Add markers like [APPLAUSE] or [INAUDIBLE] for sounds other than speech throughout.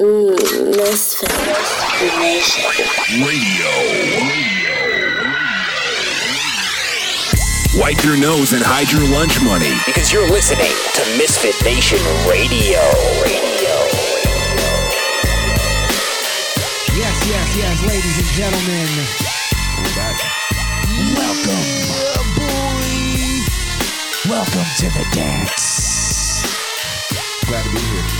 Misfit. Nation. Radio. Wipe your nose and hide your lunch money. Because you're listening to Misfit Nation Radio. Radio. Yes, yes, yes, ladies and gentlemen. Welcome. Welcome to the dance. Glad to be here.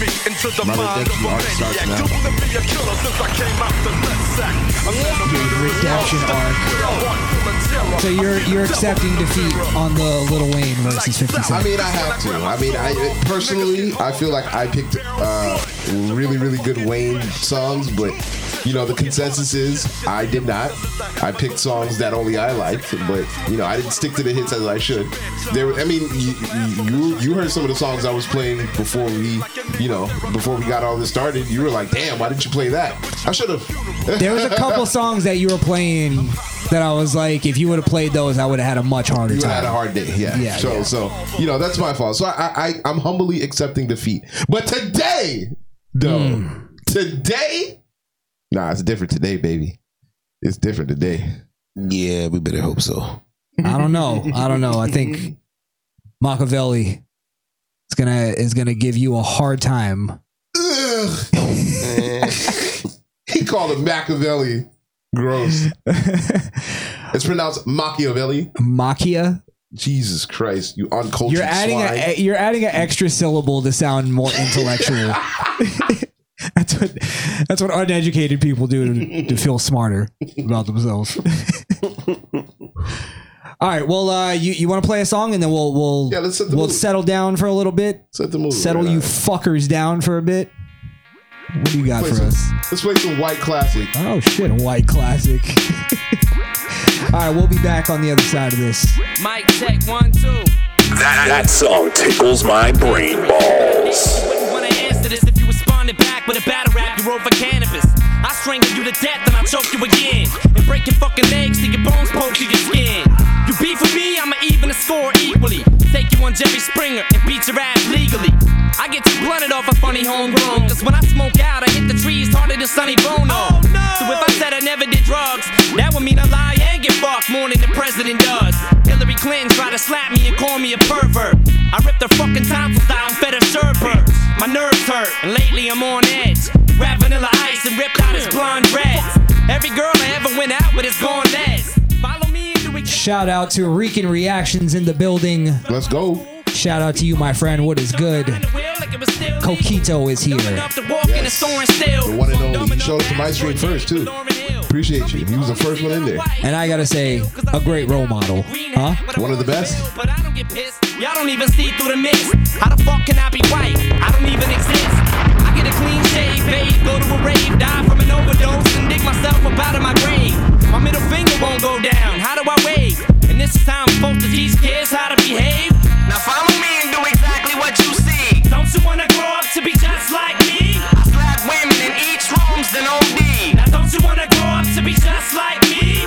Journey with me into the Mother, mind thank of a Art starts maniac. now. Don't wanna be a killer since I came out the left sack. I'm never murdering redemption arc. with a heart full of terror. So you're you're accepting defeat on the Lil Wayne versus 50 I mean, I have to. I mean, I personally, I feel like I picked uh, really, really good Wayne songs, but you know, the consensus is I did not. I picked songs that only I liked, but you know, I didn't stick to the hits as I should. There, I mean, you, you you heard some of the songs I was playing before we, you know, before we got all this started. You were like, "Damn, why didn't you play that?" I should have. [LAUGHS] There was a couple songs that you were playing that I was like, if you would have played those, I would have had a much harder You time. had a hard day, yeah. Yeah, so, yeah. so you know that's my fault. So I, I, I'm humbly accepting defeat. But today, though, Hmm. today, nah, it's different today, baby. It's different today. Yeah, we better hope so. I don't know. I don't know. I think Machiavelli is gonna is gonna give you a hard time. Ugh. [LAUGHS] he called it Machiavelli. Gross. [LAUGHS] it's pronounced Machiavelli. Machia. Jesus Christ, you uncultured You're adding swine. a you're adding an extra syllable to sound more [LAUGHS] intellectual. [LAUGHS] that's what that's what uneducated people do to, to feel smarter about themselves. [LAUGHS] All right, well, uh, you you want to play a song and then we'll we'll Yeah, let's set the we'll mood. settle down for a little bit. Set the mood. Settle right you on. fuckers down for a bit. What do you got Play for some- us? Let's play some white classic. Oh shit, a white classic. [LAUGHS] All right, we'll be back on the other side of this. Mike, check one two. That, that song tickles my brain balls. With a battle rap you wrote for cannabis. I strangle you to death and I choke you again. And break your fucking legs till your bones poke through your skin. You beef with me, I'ma even the score equally. Take you on Jerry Springer and beat your ass legally. I get too blunted off a funny homegrown. Cause when I smoke out, I hit the trees harder than Sonny Bono. Oh, so if I said I never did drugs, that would mean I lie and get fucked more than the president does. Hillary Clinton tried to slap me and call me a pervert. I ripped her fucking tonsils out and fed her sherbert. My nerves hurt, and lately I'm on edge. Grab vanilla ice and ripped out his blonde dreads. Every girl I ever went out with is gone les. Follow me into a Shout out to Rican Reactions in the building. Let's go. Shout out to you, my friend. What is good? Coquito is here. Yes. The one and only. He showed us the mic string first, too. Appreciate you. He was the first one in there. And I gotta say, a great role model. Huh? One of the best. But I don't. Y'all don't even see through the mist. How the fuck can I be white? I don't even exist. I get a clean shave, babe, go to a rave, die from an overdose, and dig myself up out of my grave. My middle finger won't go down. How do I wave? And this is how I'm supposed to teach kids how to behave. Now follow me and do exactly what you see. Don't you wanna grow up to be just like me? I slap women in each room's than OD. Now don't you wanna grow up to be just like me?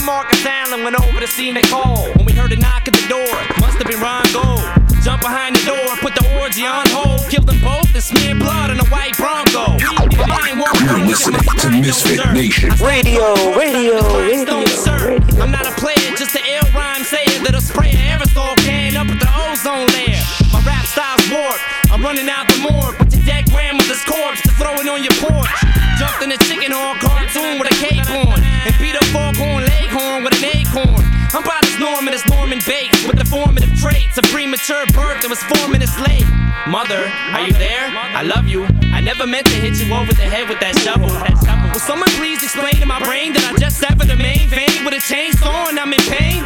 Me and Marcus Allen went over to see Nicole. When we heard a knock at the door, must have been Ron Gold. Jump behind the door, put the orgy on hold, killed them both, and smeared blood on a white Bronco. You're listening to Misfit Nation. Radio, radio, radio, radio. I'm not a player, just an ill rhyme sayer that'll spray an aerosol can up at the ozone layer. My rap style's warped. I'm running out the morgue, but your dead grandmother's corpse to throw it on your porch. Jumped in a chicken horn cartoon with a cape on, and beat a foghorn leghorn with an acorn. I'm about as Norman as Norman Bates with the formative traits of premature birth that was four minutes late. Mother, are you there? I love you. I never meant to hit you over the head with that shovel. Will someone please explain to my brain that I just severed the main vein with a chainsaw and I'm in pain?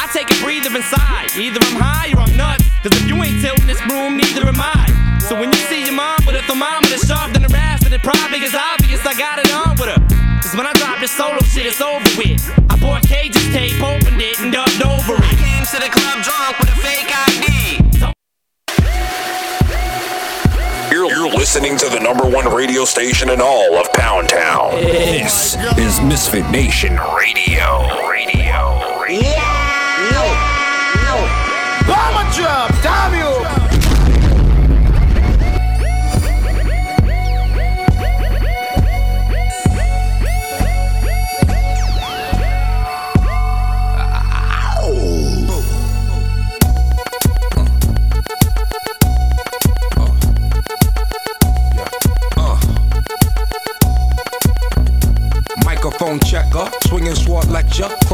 I take a breather inside. Either I'm high or I'm nuts. Cause if you ain't tilting this broom, neither am I. So when you see your mom with a thermometer shoved in her ass, then it probably is obvious I got it on with her. Cause when I drop this solo shit, it's over with. I bought Cage's tape, opened it, and dubbed over it. I came to the club drunk with a fake ID. You're, you're listening to the number one radio station in all of Pound Town. This is Misfit Nation Radio. Radio. Radio. Bomber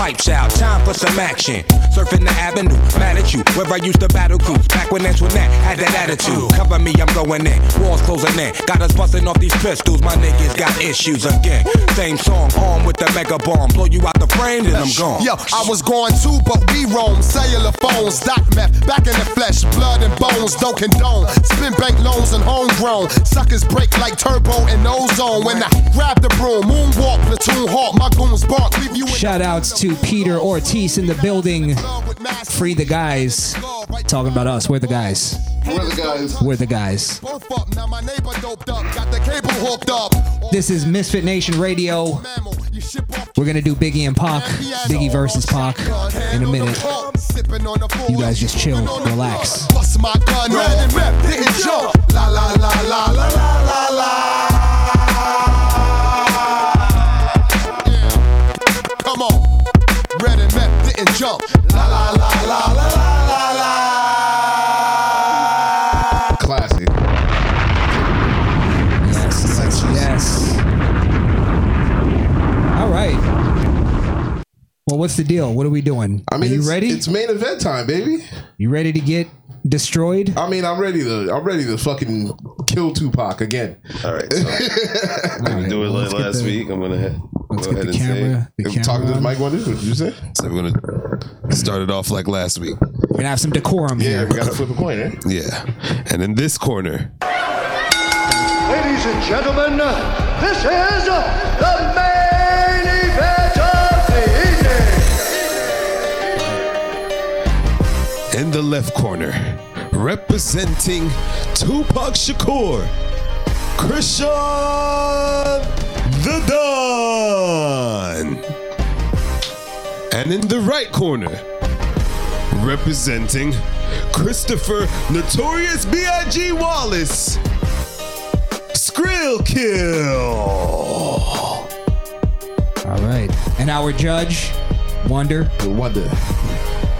pipes out. Time for some action. Surfing the avenue, mad at you. Where I used to battle cruise, back when Antoinette had that attitude. Cover me, I'm going in. Walls closing in. Got us busting off these pistols, my niggas got issues again. Same song, armed with the mega bomb. Blow you out the frame, then I'm gone. Yo, I was going too, but we roam. Cellular phones, doc meth, back in the flesh, blood and bones, don't condone. Spin bank loans and homegrown. Suckers break like turbo and ozone. When I grab the broom, moonwalk, platoon hawk, my goons bark, leave you in Shout outs to Peter Ortiz in the building. love with massive Free the guys. Talking about us. We're the guys. We're the guys. We're the guys. Both up, now my neighbor doped up, got the cable hooked up. This is Misfit Nation Radio. Mammal, you ship off We're gonna do Biggie and Pac. Biggie versus Pac in a minute. You guys just chill, relax. Bust my gun, red and rep, didn't jump. La la la la la la la la. And jump. La la la la la la la la. Classic. Yes, yes, yes. All right. Well, what's the deal? What are we doing? I mean, are you ready? It's main event time, baby. you ready to get destroyed? I mean, I'm ready to. I'm ready to fucking kill Tupac again. All right. So, [LAUGHS] All right, do it well, like get last the- week. I'm gonna head, Let's go get ahead the and camera. The If camera talking to the on. mic, what did you say? say. So we're gonna start it off like last week. We're gonna have some decorum Yeah, here. we gotta flip a coin, eh? Yeah. And in this corner, Ladies and gentlemen, this is the main event of the evening. in the left corner, representing Tupac Shakur, Christian the Don. And in the right corner, representing Christopher Notorious B.I.G. Wallace, Skrill Kill. All right. And our judge, Wonder, Wonder.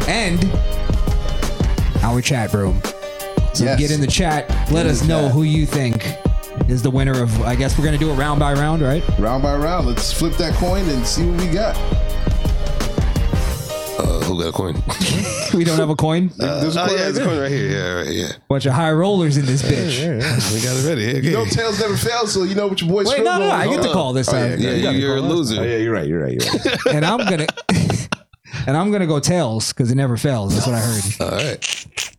and our chat room. So Yes. get in the chat. Let us know chat. who you think is the winner of. I guess we're gonna do it round by round, right? Round by round, let's flip that coin and see what we got. Uh, who got a coin? [LAUGHS] We don't have a coin. There's a oh, coin yeah, right it's a there. coin right here. Yeah, right, yeah. [LAUGHS] Bunch of high rollers in this bitch. yeah We got it ready. Okay. You know, tails never fail, so you know what your boy. Wait, no, no, I get to call this Oh, time. yeah, yeah, you you're a loser. Oh, yeah, you're right. You're right. You're right. [LAUGHS] And I'm gonna. And I'm gonna go tails because it never fails. That's what I heard. All right.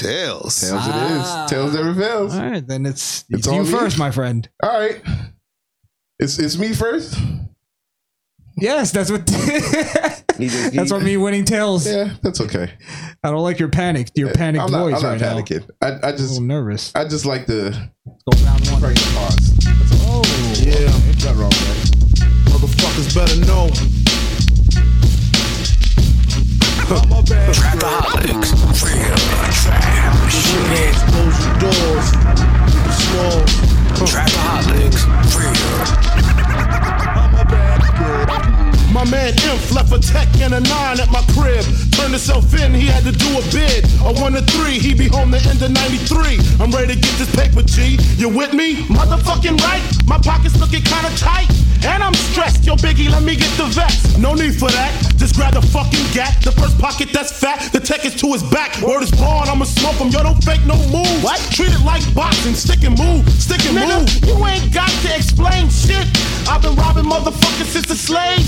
Tails. Tails it is. Ah. Tails never fails. All right, then it's, It's it's you on me. first, my friend. All right. It's it's me first. Yes, that's what. [LAUGHS] that's what me winning tails. Yeah, that's okay. I don't like your panic, your uh, panicked I'm not, voice I'm not right now. panicking. I, I I'm a just nervous. I just like to Go round one. break the pause. Oh, Yeah, Nothing wrong with motherfuckers better know. Trapaholics, real trap shit. Close your doors. Small. Trapaholics, real. My man Imp left a tech and a nine at my crib. Turned himself in, he had to do a bid. A one to three, he be home the end of 93. I'm ready to get this paper, G. You with me? Motherfucking right. My pockets looking kinda tight. And I'm stressed. Yo, Biggie, let me get the vest. No need for that. Just grab the fucking gat. The first pocket that's fat. The tech is to his back. Word is born, I'ma smoke him. Yo, don't fake no move. What? Treat it like boxing. Stick and move. Stick and Nigga, move. you ain't got to explain shit. I've been robbing motherfuckers since the slave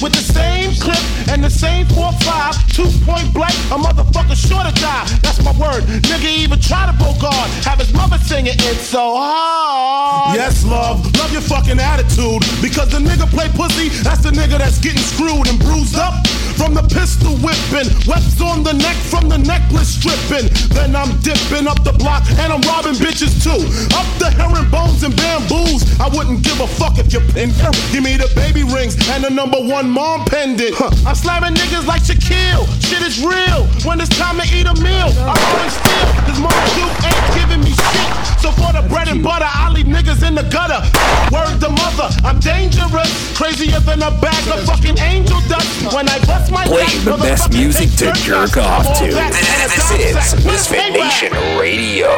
with the same clip and the same 4-5, two point blank. A motherfucker sure to die. That's my word. Nigga even try to go guard. Have his mother sing singing it so hard. Yes, love, love your fucking attitude. Because the nigga play pussy, that's the nigga that's getting screwed and bruised up from the pistol whipping. Webs on the neck from the necklace stripping. Then I'm dipping up the block and I'm robbing bitches too. Up the herringbones and bamboos. I wouldn't give a fuck if you pin Give me the baby rings and the number one mom pendant. Huh. I'm slamming niggas like Shaquille. Shit is real. When it's time to eat a meal, I'm always steal. Cause Mom Duke ain't giving me shit. So for the bread and butter, I leave niggas in the gutter. Word to mother, I'm dangerous. Crazier than a bag of fucking angel dust. When I bust my Play back, the best music to jerk off to. that and a This is. Misfit Nation Radio.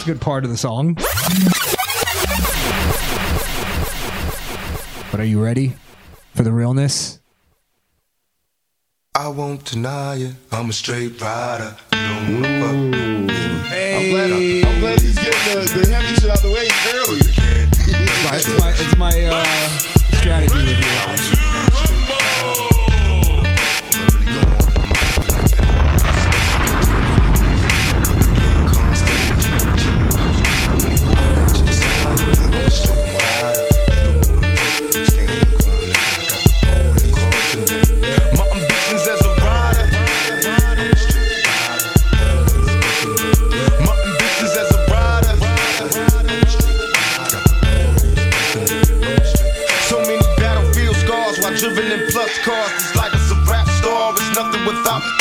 It's a good part of the song. But are you ready for the realness? I won't deny it. I'm a straight rider. You don't wanna fuck. I'm glad, I'm glad he's getting the, the heavy shit out the way early. It's my, it's my uh, strategy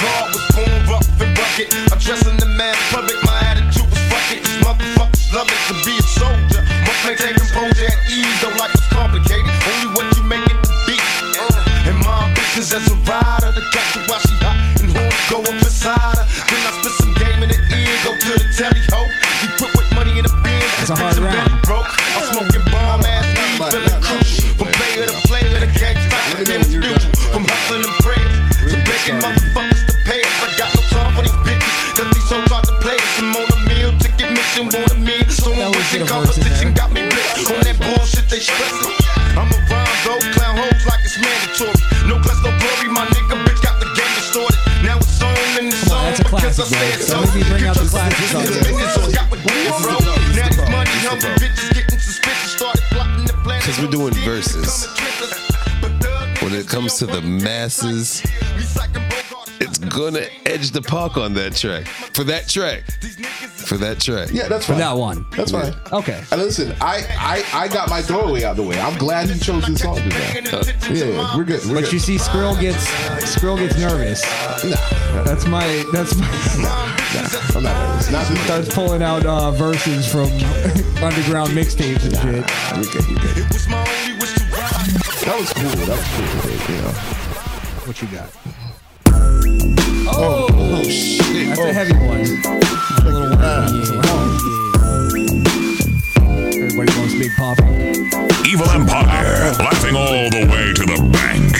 God. Was born rough and rugged. I'm dressing the man public. My attitude was fuck it. These motherfuckers love it to be a soldier. Must maintain composure at ease. Don't like it's complicated. Only what you make it to be. And my ambitions as a rider. To catch her while she hot and horns go up inside her. Then I spit some game in the ear. Go to the telly ho. We put with money in the bin. A hard round. Broke. I'm smoking bomb ass weed. Feeling To motherfuckers to pay us. I got no time for these bitches. Cause these hoes hard to play us. I'm on a meal. Ticket mission. Want a meal. So I'm wishing competition got me blitzed. On that bullshit they stressing. I'm a rhyme though. Clown hoes like it's mandatory. No class, no glory. My nigga bitch got the game distorted. Now it's on and it's Come on, on. that's a because I classic, bro. said so. Don't me bring out the Get your classic business so got what you bro. Now these money hungry bitches getting suspicious. Started plotting the plan. Because we're doing verses. When it comes to the masses, it's gonna edge the park on that track. For that track. For that track. Yeah, that's right. For that one. That's fine. Okay. And listen, I, I I got my throwaway out the way. I'm glad you chose this song today. Yeah, yeah, we're good. We're But good. you see, Skrill gets Skrill gets nervous. Nah, That's my that's my. Nah, I'm not nervous. Not He starts pulling out uh, verses from [LAUGHS] underground mixtapes and shit. You're good. You're good. That was cool. That was cool. You know. What you got? Oh, oh shit. That's Oh. a heavy one. A little one. Yeah. Everybody loves Big Poppa. Evil Empire, laughing all the way to the bank.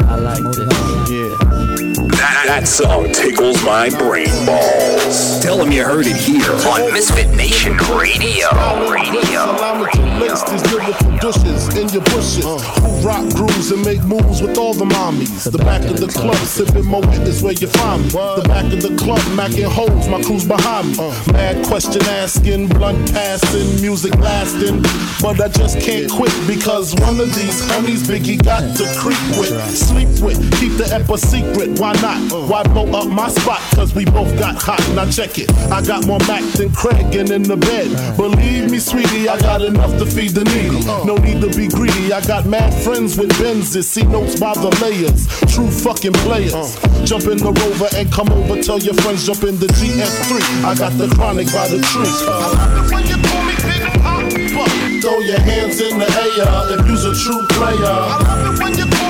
[LAUGHS] I like this. That, that song tickles my brain balls. Tell them you heard it here on Misfit Nation Radio. Radio. Allow me to lace these lyrical dishes in your bushes. Who rock grooves and make moves with all the mommies. The back of the club, sipping mo is where you find me. The back of the club, macking holes, my crew's behind me. Mad question asking, blunt passing, music lasting. But I just can't quit because one of these homies Biggie got to creep with, sleep with, keep the ep a secret. Why not? Why blow up my spot? Cause we both got hot. Now check it. I got more Mac than Craig and in the bed. Believe me, sweetie, I got enough to feed the needy. No need to be greedy. I got mad friends with Benzes. See notes by the layers. True fucking players. Uh. Jump in the rover and come over. Tell your friends jump in the GS3. I got the chronic by the tree. Uh. I love it when you call me Big Poppa. Throw your hands in the air if you's a true player. I love it when you call me Big Poppa.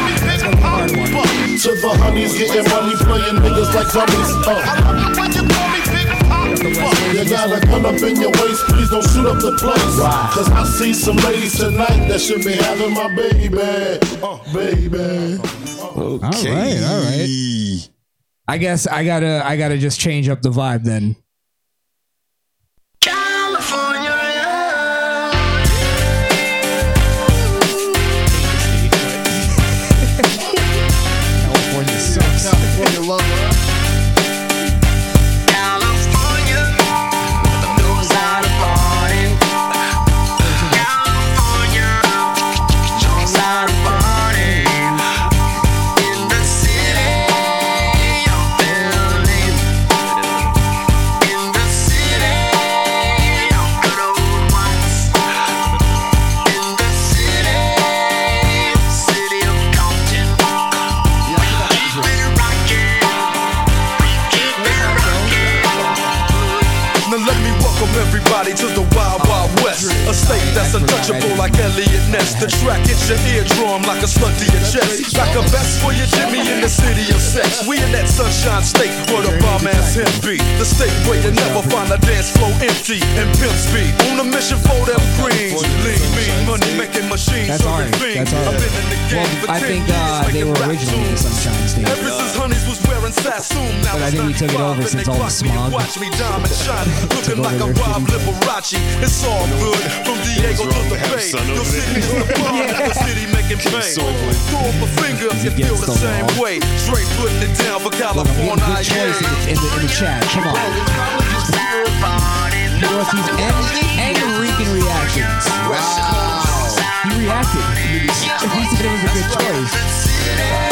To the honeys getting money, playing niggas like dummies. Uh. I love it when you Big got a gun up in your waist, please don't shoot up the place. Cause I see some ladies tonight that should be having my baby. Uh, baby. All right, all right. I guess I gotta I gotta just change up the vibe then. That's untouchable like Eliot Ness. The track hits your eardrum like a slug to your chest. Like a vest for your Jimmy in the city of sex. We in that sunshine state where the bomb ass him be. The state where you never find a dance floor empty and pimp speed. On a mission for them greens. Lean, mean, money making machines. That's alright. That's in the game Well, for I 10 think uh, they were originally the. Sunshine State. Ever since Honeys was wearing Sassoon, now But I think we took it over since they all the me smog Watch me diamond shine, [LAUGHS] looking like a Rob. Liberace. It's all good, from Diego to the Bay. Your city is the bomb, [LAUGHS] the city making pain. Throw up a finger if you feel the same law. way. Straight putting it down for Look, I'm California. good choice in the, in, the, in the chat. Come on. Dorothy's and, and Rican reactions. He reacted. He said it was a good choice.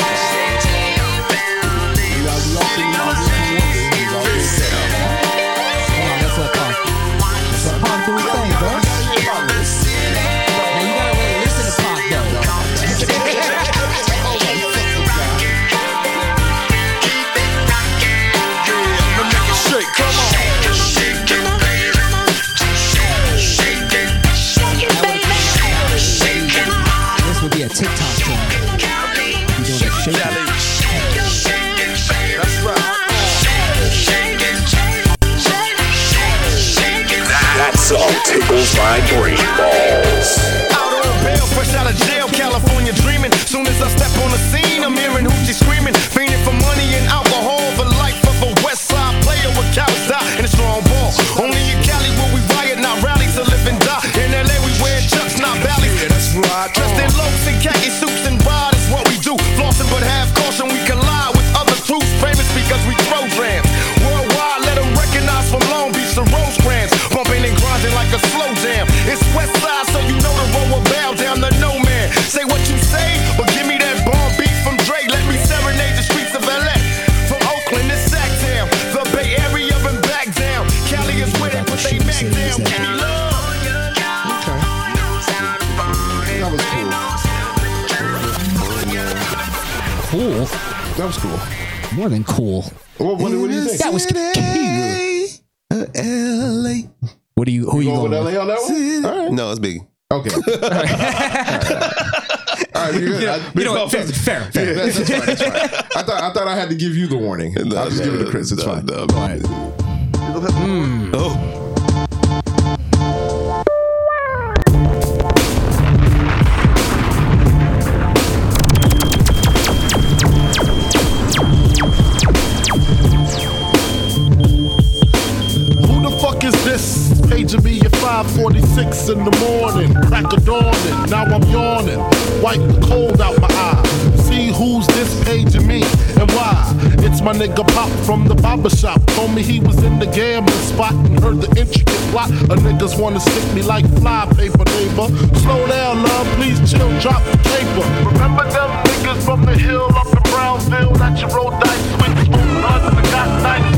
Give you the warning. I'll just give it to Chris. It's no, fine. no, Go ahead. Stick me like fly paper, neighbor. Slow down, love. Please chill. Drop the paper. Remember them niggas from the hill up in Brownsville that you rolled dice with? Got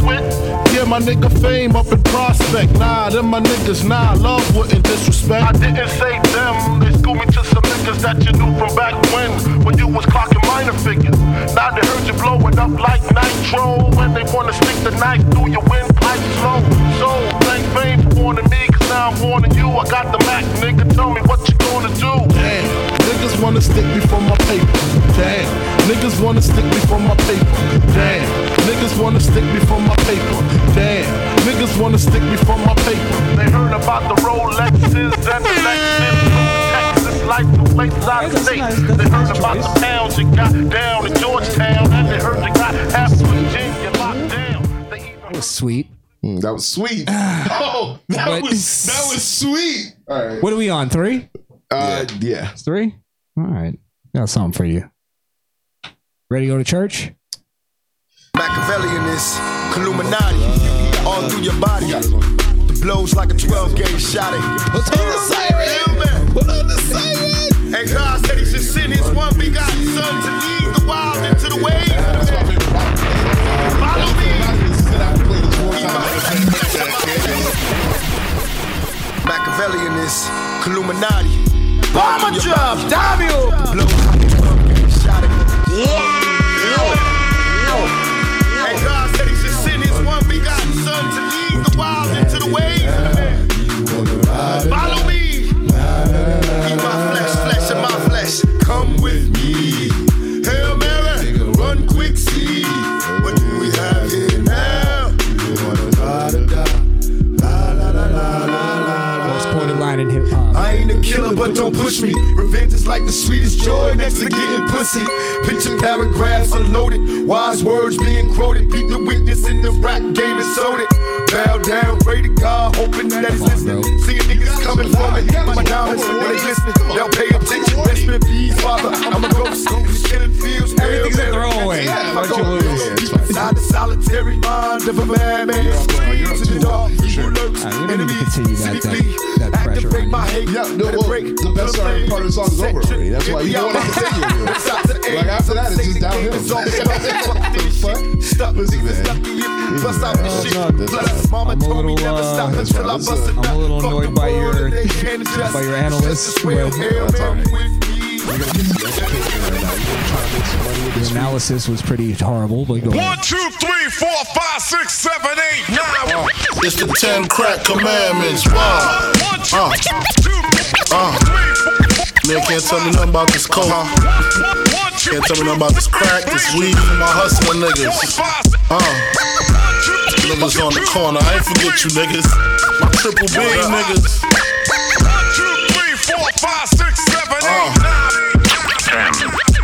with? Yeah, my nigga fame up in prospect. Nah, them my niggas, nah, love wouldn't disrespect. I didn't say them, they schooled me to some niggas that you knew from back when, when you was clocking minor figures. Now they heard you blowing up like nitro, and they wanna stick the knife through your windpipe slow. So, thank fame for warning me, now I'm warning you. I got the Mac, nigga, tell me what you gonna do. Damn, niggas wanna stick me for my paper. Damn, niggas wanna stick me for my paper. Damn, niggas wanna stick me for my paper. Damn, niggas wanna stick me for my paper. They heard about the Rolexes and the Lexus from Texas, like the places I stay. They heard about the pounds you got down in Georgetown, and they heard you got half Virginia locked down. That was sweet. Mm, that was sweet. [SIGHS] oh, that What? was that was sweet. All right. What are we on? Three? Uh, yeah. It's three? All right. Got something for you. Ready to go to church? Machiavellian is Illuminati all through your body. The blows like a 12 gauge shot. Put on the siren. Put on the siren. And God said He should send His one begotten Son to lead the wild into the waves. Machiavellian is Illuminati. Bomber job, damn you! But don't push me. Revenge is like the sweetest joy next to getting pussy. Picture paragraphs unloaded, wise words being quoted. Beat the witness in the rap game and sold it. Bow down, pray to God, hoping that he's listening. Seeing niggas coming for me, my diamonds when they glistening. They'll pay attention. Rest in peace, father. I'm a ghost. Killing fields, Everything's a throwaway. Why'd you lose? Inside the solitary mind of a madman. To the dark, evil lurks. Alright, we don't need to continue that that, that pressure. Activate my you. hate. Yeah, no, well, the best part, part of the song is over already. That's why you don't have to continue. Like after that, it's just downhill. Stuck, Listen, man. stuck in you. Bust out the shit. Plus, mama I'm a told me little, never uh, stop until I bust that's a right. nut. I'm a little annoyed by your- and they [LAUGHS] can't adjust. by your analysts, Just swear, but- Hail That's all Mary right. with me. You're gonna get the education right now. You're trying to make some money with The this. analysis was pretty horrible, but go One, ahead. two, three, four, five, six, seven, eight, nine. It's the ten crack commandments. Wow. One, Uh. Uh. Man can't tell me nothing about this coke. One, two, Can't tell me nothing about this crack, this weed for my hustling niggas. Uh. Niggas on the corner, I ain't forget you niggas. My triple B niggas. one, two, three, four, five, six, seven, eight, nine.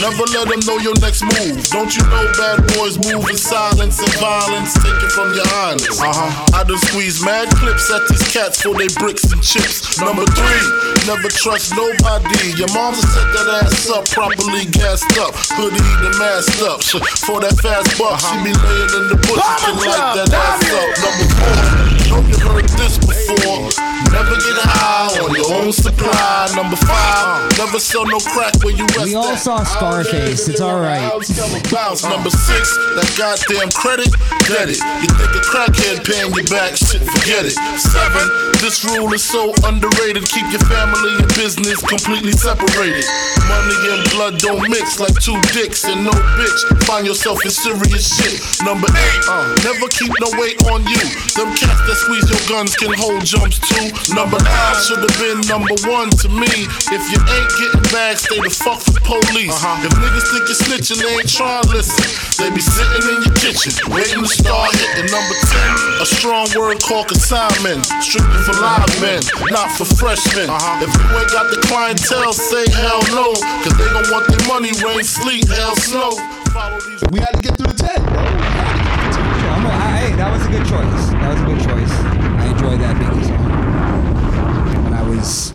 never let them know your next move. Don't you know bad boys move in silence and violence? Take it from your highness. Uh-huh. I done squeeze mad clips at these cats for they bricks and chips. Number three, never trust nobody. Your mama set that ass up, properly gassed up. Hoodie the masked up. [LAUGHS] For that fast buck, she be laying in the bush and light that ass up. Number four, know you heard this before. Never get high on your own supply. Number five, never sell no crack where you rest We all at. saw Scarface. It's all right. Bounce number six, that goddamn credit, get it. You think a crackhead paying you back, shit, forget it. Seven, this rule is so underrated. Keep your family and business completely separated. Money and blood don't mix like two dicks and no bitch. Find yourself in serious shit. Number eight, uh, never keep no weight on you. Them cats that squeeze your guns can hold jumps too. Number nine should have been number one to me. If you ain't getting back, stay the fuck with police. Uh-huh. If niggas think you're snitching, they ain't trying to listen. They be sitting in your kitchen, waiting to start hitting. Number 10, a strong word called consignment. Strictly for live men, not for freshmen. Uh-huh. If you ain't got the clientele, say hell no. Cause they gon' want their money, rain, sleet, hell, snow. Follow these We had to get through the 10, bro. I'm a- I- hey, that was a good choice. That was a good choice. I enjoyed that Biggie song. When I was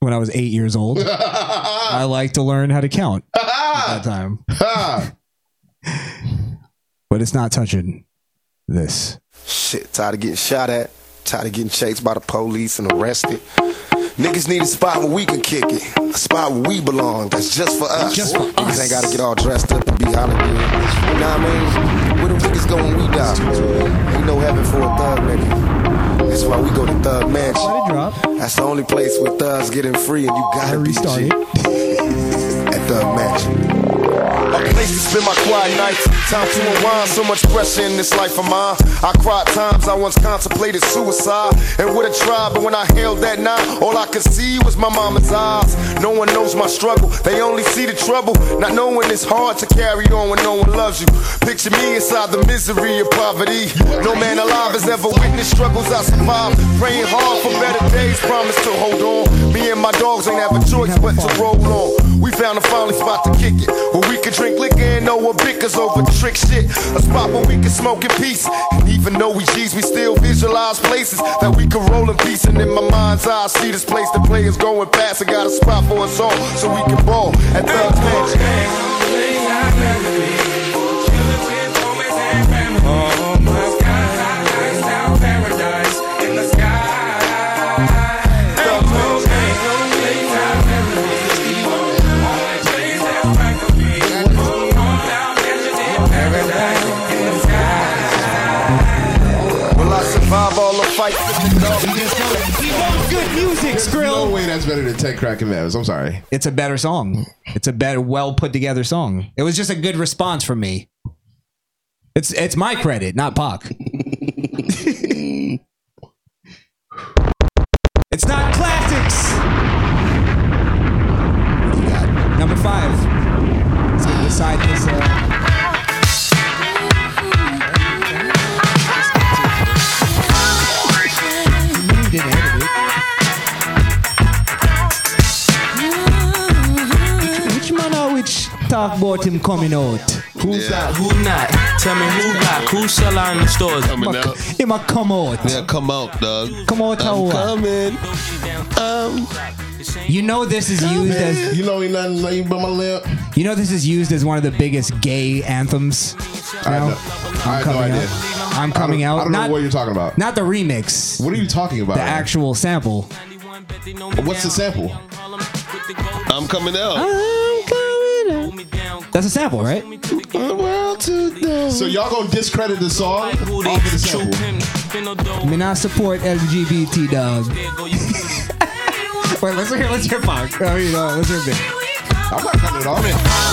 when I was eight years old, [LAUGHS] I like to learn how to count [LAUGHS] at that time. [LAUGHS] but it's not touching this. Shit, tired of getting shot at, tired of getting chased by the police and arrested. Niggas need a spot where we can kick it. A spot where we belong, that's just for us. Just for niggas us. ain't gotta get all dressed up and be Hollywood. You know what I mean? Where them niggas go when we die? Ain't no heaven for a thug nigga. That's why we go to Thug Mansion. Let it drop. That's the only place where thugs getting free and you gotta be restart G. [LAUGHS] At Thug Mansion. A place to spend my quiet nights. Time to unwind. So much pressure in this life of mine. I cried times I once contemplated suicide and would have tried, but when I held that knife, all I could see was my mama's eyes. No one knows my struggle. They only see the trouble. Not knowing it's hard to carry on when no one loves you. Picture me inside the misery of poverty. No man alive has ever witnessed struggles I survived. Praying hard for better days. Promise to hold on. Me and my dogs ain't have a choice but to roll on. We found a finally spot to kick it. Where we could drink liquor and know what bickers over trick shit. A spot where we can smoke in peace. And even though we G's, we still visualize places that we can roll in peace. And in my mind's eye, I see this place the players going past. I got a spot for us all so we can ball at Thug's Mansion. Good music, No way that's better than 10 crack commandments. I'm sorry. It's a better song. It's a better, well put together song. It was just a good response from me. It's it's my credit, not Pac. [LAUGHS] it's not classics. What do you got? Number five. Let's get beside this. Uh, talk about him coming out? Who's that? Who not? Tell me who got? Who sell out in the stores? Coming out. Him a come out. Yeah, come out, dog. Come out I'm what? coming. Um, You know this is used as You know ain't nothing nothing but my lip. you know this is used as one of the biggest gay anthems. I now? know. I had no coming idea. out. I'm coming I don't, out. I don't not, know what you're talking about. not the remix. What are you talking about? The actual sample. What's the sample? I'm coming out. That's a sample, right? So y'all gonna discredit the song off of the sample? Me not support LGBT dog. [LAUGHS] Wait, let's hear let's hear Pac. Oh, you know, let's hear a bit. I'm not cutting it off.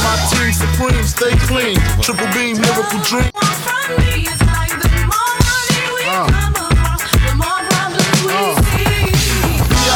My team supreme, stay clean. Triple beam, miracle dream.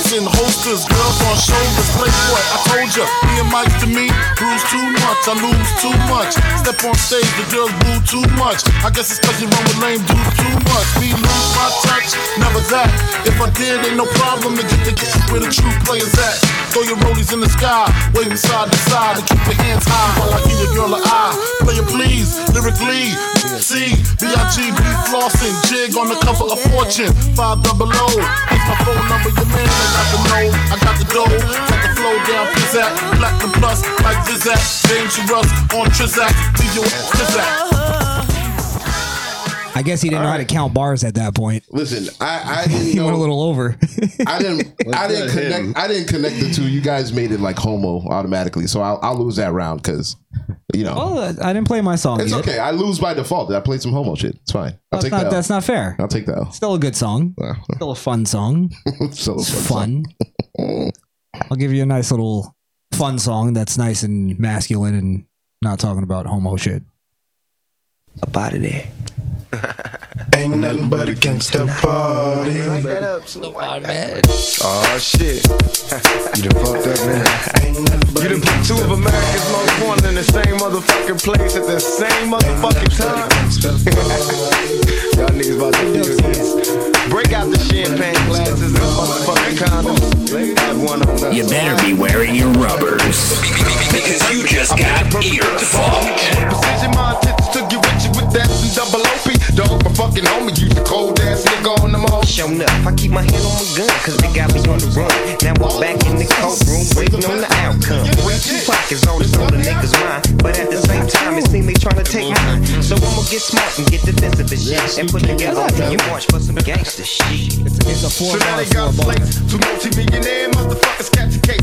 Send holsters, girls on shoulders. Playboy, I told ya. And Mike to me, bruise too much. I lose too much. Step on stage, the girls boo too much. I guess it's cause you run with lame dudes too much. Me lose my touch, never that. If I did, ain't no problem to get the where the true players at. Throw your rollies in the sky, waving side to side, and keep your hands high while I give your girl an eye. Play it please, lyrically. C, B-I-G-B flossing, jig on the cover of Fortune, five double O. It's my phone number, your man, I got the know, I got the dough, got the flow down, pizzazz, black and plus, like Zizak, dangerous on Trizak, your Trizak. I guess he didn't know how to count bars at that point. Listen, I, I [LAUGHS] didn't he went a little over. I didn't. [LAUGHS] I didn't that him? connect. I didn't connect the two. You guys made it like homo automatically, so I'll, I'll lose that round because you know oh, I didn't play my song it's yet. okay. I lose by default. I played some homo shit. It's fine. I'll That's take not, that. that's not fair. I'll take that. L. Still a good song. Still a fun song. [LAUGHS] So It's fun. I'll give you a nice little fun song that's nice and masculine and not talking about homo shit. Up out of there. [LAUGHS] Ain't nothing but a gangsta party. Oh shit. you done fucked up, man. [LAUGHS] You done put two of America's most wanted in the same motherfucking place at the same motherfucking time. [LAUGHS] Y'all niggas about to feel this. Break out the champagne glasses and motherfucking condoms. Have one on us. You better be wearing your rubbers. Because you just got ear fucked. Precision my tits took you with you with that and double OP. Dog, my fucking homie, you the cold ass nigga on the mall. Shown up, I keep my hand on my gun, cause they got me on the run. Now I'm back in the courtroom, waiting on the outcome. Way two pockets on this on the niggas' mind, but at the same time, it seems they tryna take mine. So I'ma get smart and get defensive and shit, and put together a march for some gangster shit. It's a four So now they got plates. Two multi-millionaire motherfuckers catch a case.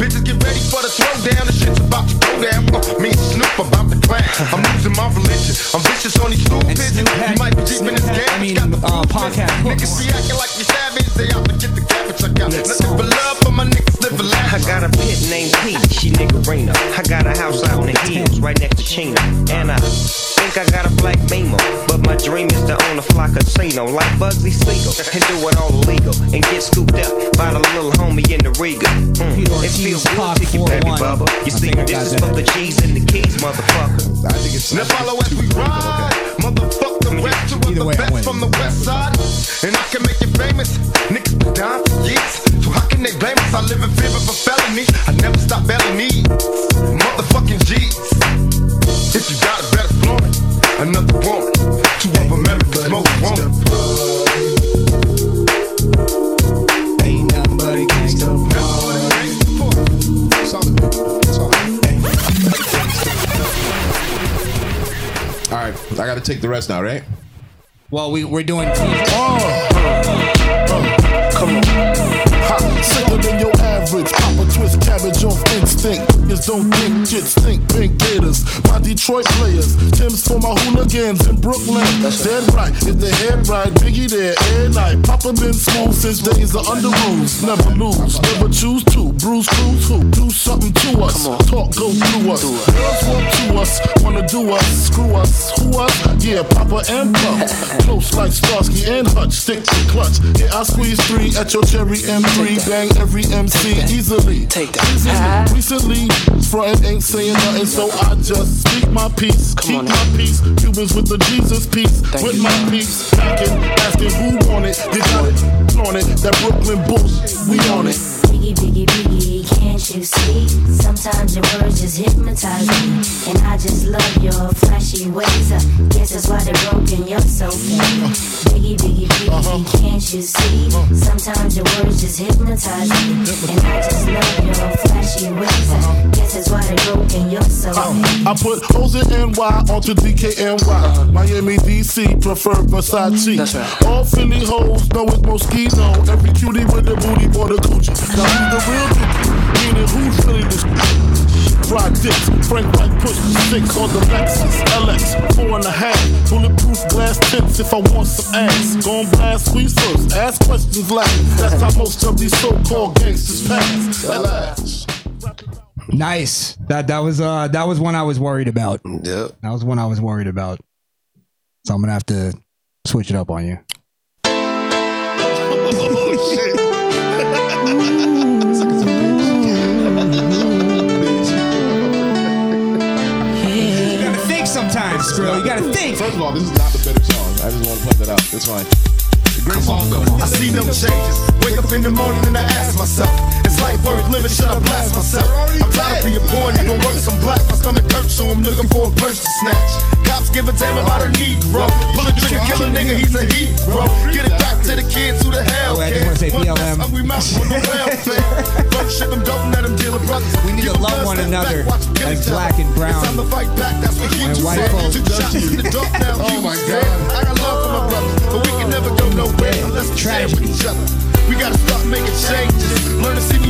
Bitches get ready for the throwdown. The shit's about to go down. Uh, me and Snoop about to clash. I'm losing my religion. I'm vicious on these stool pigeons. You might be deep in this game. I mean, uh, podcast Niggas be acting like you savage. They out to get the cabbage. I got nothing but love for my niggas living life. I got a pit named P, she niggerina. I got a house out in the hills right next to Chino. And I think I got a black Beamer. But my dream is to own a fly casino like Bugsy Siegel. And do it all illegal. And get scooped up by the little homie in the Riga. Mm, it feels good to you, baby bubba. You see, this is for the G's and the keys, motherfucker. I think it's. Now follow as we ride. Motherfuck to the best from the west side. And I can make you famous. Niggas been for years. So how can they blame us? I live in fear of a felony. I never stop belly me. Motherfucking G's. If you got it, better flaunt it. Another woman. Two of America's most wanted. Ain't nothing but a gangsta All right, I got to take the rest now, right? Well, we we're doing. Oh. Come on. Sicker than your average. Papa twist cabbage off instinct. Niggas don't think shit stink. Pink gators, my Detroit players. Tim's for my hooligans in Brooklyn. That's Dead right, if they head right, Biggie there, air night. Papa been smooth since days of under rules. Never lose, never choose to. Bruce Cruz who? Do something to us. Talk go through us. Girls want to us, wanna do us. Screw us, who us? Yeah, Papa and Puff. [LAUGHS] Close like Starsky and Hutch. Stick to clutch. Yeah, I squeeze three at your cherry M3. Bang every MC easily. Take that. Recently, frontin' ain't saying nothing, so I just speak my peace. Keep my peace. Cubans with the Jesus piece. with my peace. Packing, asking who want it. You got it. On it. That Brooklyn bullshit. We on it. Biggie, biggie, biggie, can't you see? Sometimes your words just hypnotize me. And I just love your flashy ways. I guess that's why they're broken, you're so fake. Biggie, biggie, biggie, uh-huh. can't you see? Sometimes your words just hypnotize me. And I just love your flashy ways. I guess that's why they're broken, you're so fake. Uh, I put O's and NY onto DKNY. Miami, DC, prefer Versace. That's right. All Philly hoes know it's Moschino. Every cutie with a booty for the coochie. Now who's the real dookie? Meaning who's really the Ride dicks, Frank White push six on the Lexus LX, four and a half. Bulletproof glass tips if I want some ass. Gon' blast squeeze first, ask questions last. That's how most of these so-called gangsters pass. That last. Nice. That that was uh that was one I was worried about. Yep. That was one I was worried about. So I'm gonna have to switch it up on you. You [LAUGHS] sometimes, Skrill. You gotta think. First of all, this is not the better song. I just want to point that out. It's fine. The great song though. I see no changes. Wake up in the morning and I ask myself, is life worth living? Should I blast myself? I'm tired of being born, you gon' work some black. My stomach hurts, so I'm looking for a purse to snatch. Cops give a damn about a Negro. Pull a trigger, kill a nigga, he's a hero. Get it back to the kids who the hell Oh, I care. just wanna say One BLM. hungry mouth on welfare. Don't ship them, don't let them deal with brothers. We need to love one another as black and brown It's time to fight back, that's what he and white said. folk. Two shots in the dark now, Oh my said. I got love for my brothers, but we can never go nowhere unless we share with each other. We gotta start making changes. Learn to see me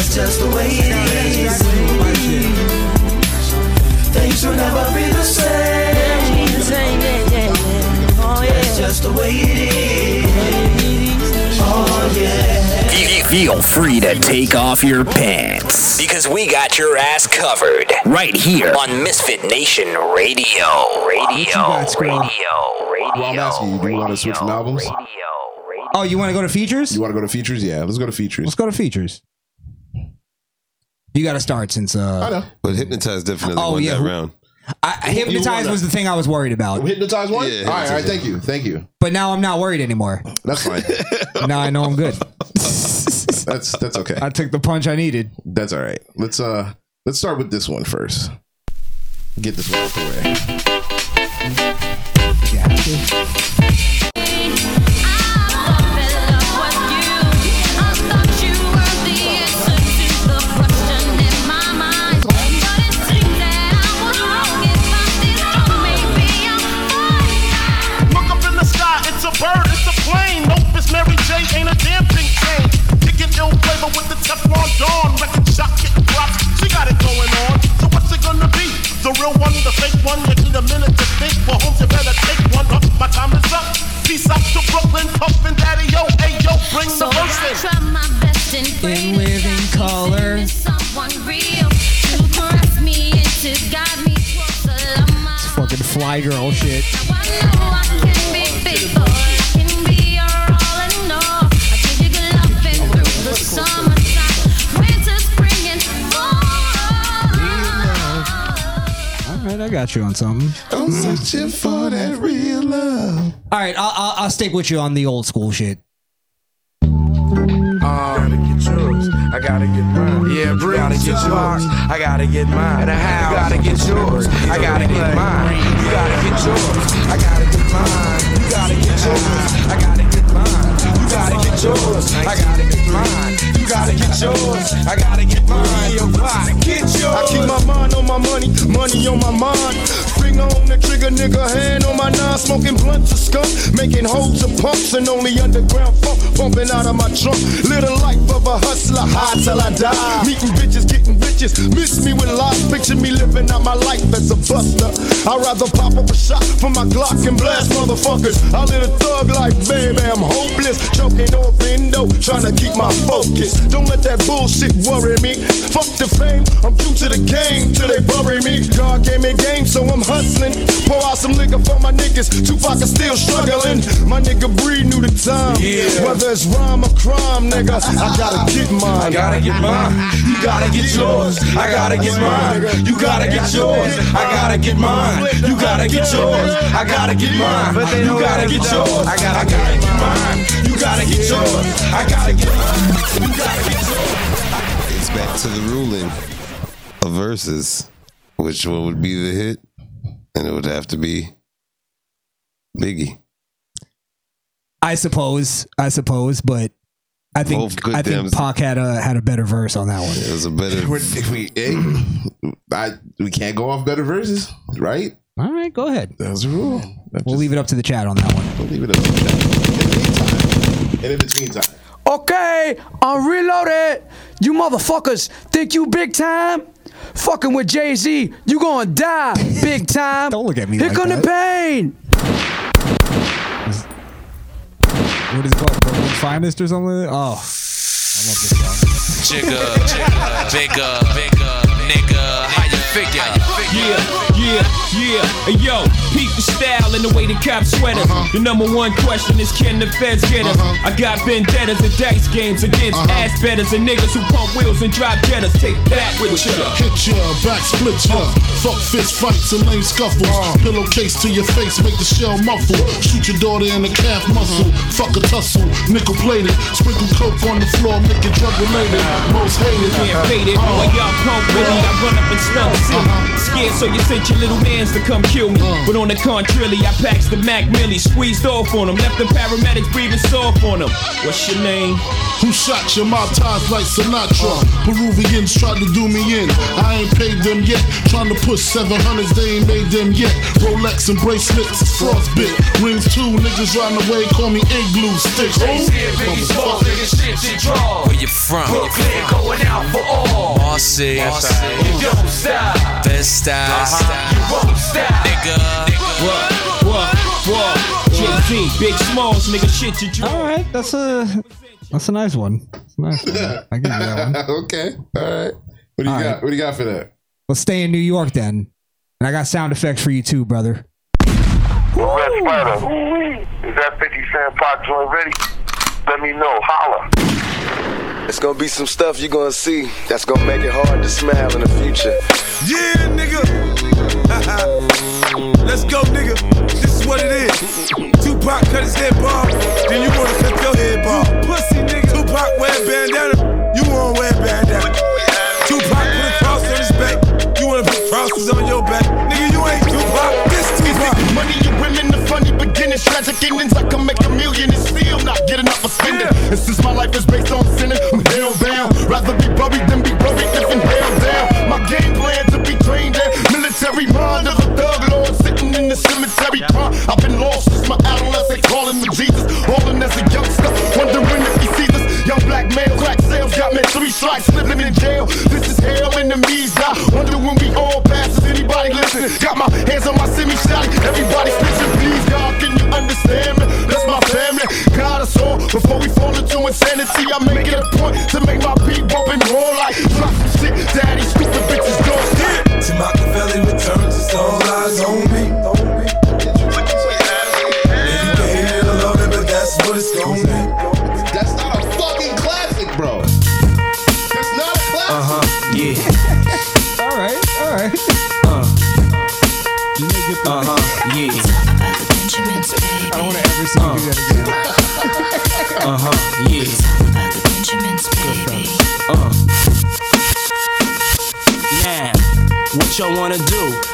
That's just the way it is. Things will never be the same. That's just the way it is. Oh yeah. Feel free to take off your pants because we got your ass covered right here on Misfit Nation Radio. Radio. got, Skrill? Radio. Radio. Well, I'm asking you, do you want to switch from albums? Oh, you want to go to features? You want to go to features? Yeah, let's go to features. Let's go to features. You got to start since uh. I know. But Hypnotize definitely Oh, won yeah, that round. I, I- hypnotized was the thing I was worried about, Hypnotize one? Yeah, all right, all right. Hypnotize. Thank you. Thank you. but now I'm not worried anymore. That's fine. [LAUGHS] now I know I'm good. [LAUGHS] that's that's okay. I took the punch I needed. That's all right. Let's uh let's start with this one first. Get this one out the way. Look a damn thing changed. Kicking ill flavor with the Teflon Don. Record shop, getting props, she got it going on. So what's it gonna be? The real one, the fake one? You need a minute to think. For homes, you better take one. Up, my time is up. Peace out to Brooklyn, puffin' daddy, yo, hey, yo, bring the verse in. try my best and In living color. someone real to caress me and to guide me closer. It's fucking fly girl shit. Right, I got you on something. I'm searching for that real love. All right, I'll, I'll, I'll stick with you on the old school shit. Gotta. I I gotta get mine. Yeah, bro, gotta get yours. I gotta get mine. And a house. You gotta get yours. I gotta get mine. You gotta get smoking blunts of skunk, making holes of pumps and only underground funk bumping out of my trunk. Little life of a hustler, high till I die. Meeting bitches, getting bitches, miss me with lies, picture me living out my life as a buster. I'd rather pop up a shot for my Glock and blast motherfuckers. I live a thug life, baby, I'm hopeless, choking off window, trying to keep my focus. Don't let that bullshit worry me. Fuck the fame, I'm true to the game till they bury me. God gave me game, so I'm hustling. Pour out some liquor for my niggas. Tupac is still struggling. My nigga Breed knew the time. Yeah. Whether it's rhyme or crime, nigga, I gotta get mine. I gotta get mine. You gotta get yours. I gotta get mine. You gotta get yours. I gotta get mine. You gotta get yours. I gotta get mine. You gotta get yours. I gotta get mine. You gotta get yours. I gotta get mine. You gotta get yours. It's back to the ruling of verses. Which one would be the hit? And it would have to be Biggie. I suppose, I suppose, but I think Both good I think dams. Pac had a had a better verse on that one. It was a better. If we, eh, I, we can't go off better verses, right? All right, go ahead. That's a rule. We'll leave it up to the chat on that one. We'll leave it up to the chat. And in between time. Okay, I'm reloaded. You motherfuckers think you big time? Fucking with Jay Z, you gonna die big [LAUGHS] time. Don't look at me Here like come that. the pain. What is it called? Brooklyn's Finest or something? Oh, I love this song. Jigga, jigga, bigger, bigger, nigga. How you figure? Yeah, yeah, yeah. Hey, yo, peep the style and the way the cops sweaters. Uh-huh. The number one question is can the feds get us? Uh-huh. I got vendettas and dice games against uh-huh. ass betters and niggas who pump wheels and drive jettas. Take that with ya. Hit ya, back split ya. Fuck fist fights and lame scuffles. Pillowcase to your face, make the shell muffle. Shoot your daughter in the calf muscle. Fuck a tussle, nickel plated. Sprinkle coke on the floor, make it drug related. Most hated. Can't fade it, boy, y'all pump with me. I run up and stun silly. Scared, so you sent your little mans to come kill me. But on the contrary, I packs the Mac Millie, squeezed off on them, left the paramedics breathing soft on them. What's your name? Who shot your mouth ties like Sinatra? Peruvians tried to do me in. I ain't paid them yet. Trying to push 700s, they ain't made them yet. Rolex and bracelets, frostbit. Rings too, niggas riding away, call me igloo stick. Where you from? Brooklyn, going out for all. Bossy, you don't stop. This style, you won't stop. Nigga, All right, that's a that's a nice one. Nice one. I give you that one. okay. All right. What do you All got? right. What do you got for that? Let's stay in New York then, and I got sound effects for you too, brother. Red Spider, is that 50 Cent Pop joint ready? Let me know. Holla. It's gonna be some stuff you're gonna see that's gonna make it hard to smile in the future. Yeah, nigga. [LAUGHS] Let's go, nigga. This is what it is. Tupac cut his head bald, then you wanna cut your head bald. Pussy, nigga. Tupac wear bandana, you wanna wear bandana. Tupac put a cross on his back, you wanna put crosses on your back. Nigga, you ain't Tupac. This Tupac. Money and women, the funny beginnings, tragic endings. I can make a million and still not get enough for spending. And since my life is based on sinning, I'm hell bound. Rather be buried than be buried if in hell down. My game military mind of a thug lord sitting in the cemetery. Huh? I've been lost since my adolescent, calling for Jesus. Sales three strikes, living in jail. This is hell, in the enemies I Wonder when we all pass. Is anybody listening? Got my hands on my semi shot. Everybody snitching, please, God, can you understand me? That's my family. God us all before we fall into insanity. I make it a point to make my beat bump and roll like drop some shit. Daddy, stupid bitches don't stop. To Machiavelli returns, it's all eyes on me. And you can hate it or love it, but that's what it's gonna wanna do?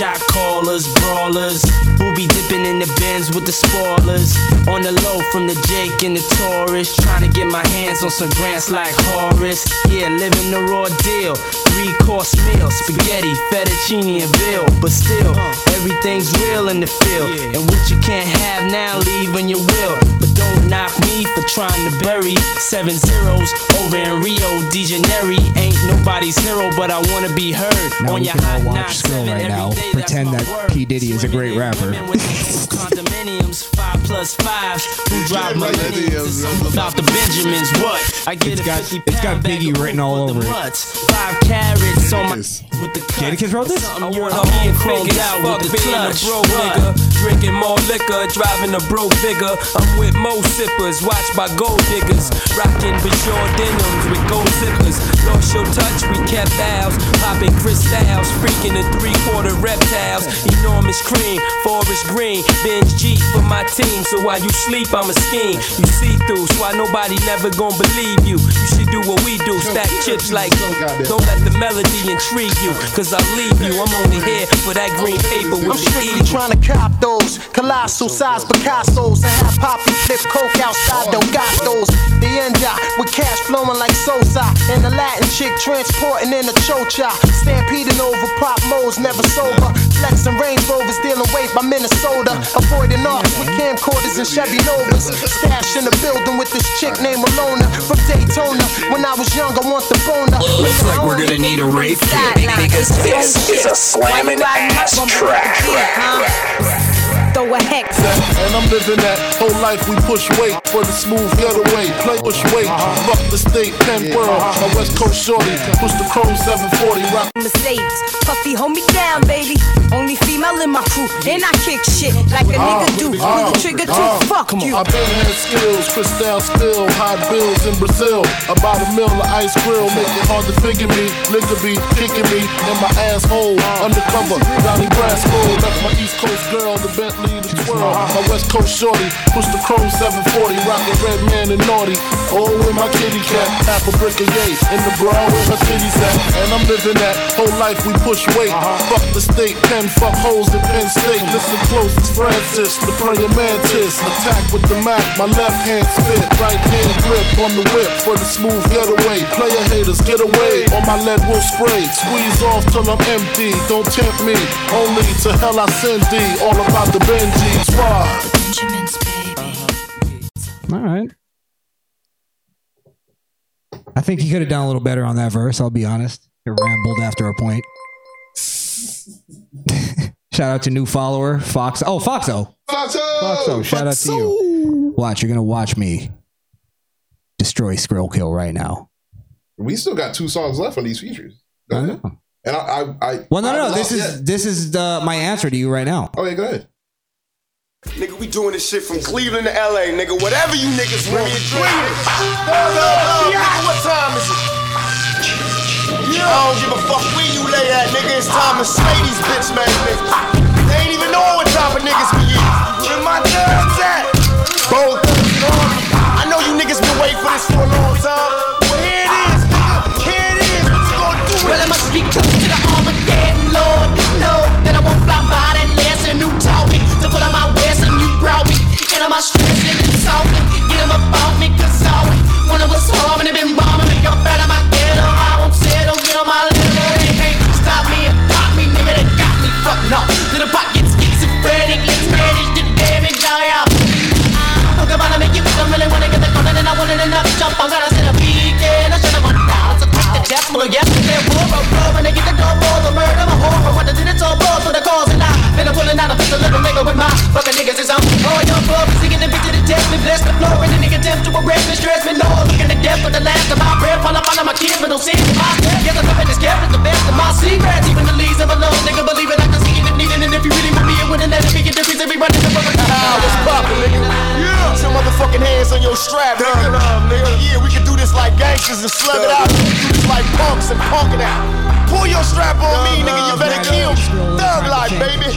Wanna be ballers, shot callers, brawlers, who be dipping in the bins with the spoilers. On the low from the Jake and the Taurus, trying to get my hands on some grants like Horace. Yeah, living the raw deal. Three course meal, spaghetti, fettuccine, and veal. But still, everything's real in the field. And what you can't have now, leave when you will. But don't knock me for trying to bury seven zeros over in Rio de Janeiro. Ain't nobody's hero, but I wanna be heard Now on your hot all watch seven right now. Pretend that. P Diddy is a great rapper. [LAUGHS] Condominiums, five plus fives. Who drive millenniums? It's all about the Benjamins. What? I get It's a got 50 it's got Biggie written all over it. butts. Five carrots on my with the Jadakiss wrote this? Something you're I'm being chromed fake out fuck with the being a clutch. broke nigga. Drinking more liquor, driving a broke bigger. I'm with mo sippers, watched by gold diggers. Rocking Bajor denims with gold zippers. Lost your touch, we kept ours. Popping crystals, freaking the three quarter reptiles. Enormous cream, forest green. Binge G for my team, so while you sleep, I'm a scheme. You see through, so why nobody never gonna believe you. You should do what we do, stack chips like Don't let the melody intrigue you, cause I'll leave you. I'm only here for that green paper with I'm strictly trying to cop those colossal size Picassos and have Poppy flip coke outside Delgados. The end India with cash flowing like Sosa and the Latin chick transporting in a chocha. Stampeding over pop modes, never sober. Flexing Range Rovers, dealing weight by Minnesota. Avoiding arcs with camcorders and Chevy Novas. Stash in the building with this chick named Alona from Daytona. When I was young, I want the boner. Looks like we're gonna need a rape kit because this is a slamming ass track. Throw a hex. And I'm living that whole life we push weight for the smooth getaway. Play push weight, uh-huh. fuck the state, Penn World, uh-huh. my West Coast shorty, push the chrome 740, rock. Mercedes, Puffy, hold me down, baby. Only female in my crew, and I kick shit like a nigga do. Uh-huh. Pull the trigger too, fuck you. I've been had skills, crystal spill, hot bills in Brazil. About a mill of ice grill, make it hard to figure me. Nigga be kicking me in my asshole, undercover. Johnny Brasco, left my East Coast girl, the Bentley, the twirl. My West Coast shorty, push the chrome 740, rockin' red man and naughty. Oh, with my kitty cat, half a brick of yay, in the bra where her titties at. And I'm living that whole life we push weight. Uh-huh. Fuck the state, pen, fuck holes in Penn State. Listen close, it's Francis, the praying mantis. Attack with the Mac, my left hand spit, right hand grip on the whip for the smooth getaway. Player haters, get away, or my lead will spray. Squeeze off till I'm empty, don't tempt me. Only to hell I send thee, all about the Benjis. Why? All right. I think he could have done a little better on that verse. I'll be honest. It rambled after a point. [LAUGHS] shout out to new follower Fox. Oh, Foxo. Foxo. Foxo. Shout out to you. Watch. You're gonna watch me destroy Skrill Kill right now. We still got two songs left on these features. I know. And I, I, I Well, no, no. I- This is this is the, my answer to you right now. Okay, go ahead. Nigga, we doing this shit from Cleveland to LA, nigga. Whatever you niggas want. Nigga, what time is it? I don't give a fuck where you lay at, nigga. It's time to slay these bitch man niggas. They ain't even know what type of niggas we is. Where my thugs at? Both. I know you niggas been waiting for this for a long time. Yesterday, war, bro, bro, when they get the door, the murder, my horror, what the did it all, ball, for the cause, and I, then I'm pulling out a pistol, little nigga with my fucking niggas is on. Oh, your club, singing the bitch to the test, me bless the floor, and the nigga attempt to arrest me, stress me, no, looking to death for the last of my breath, fall up on my kids, but don't see it, my step, yes, I'm up in this cap, it's the best of my secrets, even the leaves of a love, nigga, believe it, I can see it if needed, and if you really want me, it wouldn't let it be, get the reason we running the fucking what's poppin', nigga? Yeah. Put your motherfucking hands on your strap, nigga. nigga. Yeah, we can do this like gangsters and slug it out. We can do this like punks and punk it out. Pull your strap on me, nigga. You better kill me. Thug life, baby.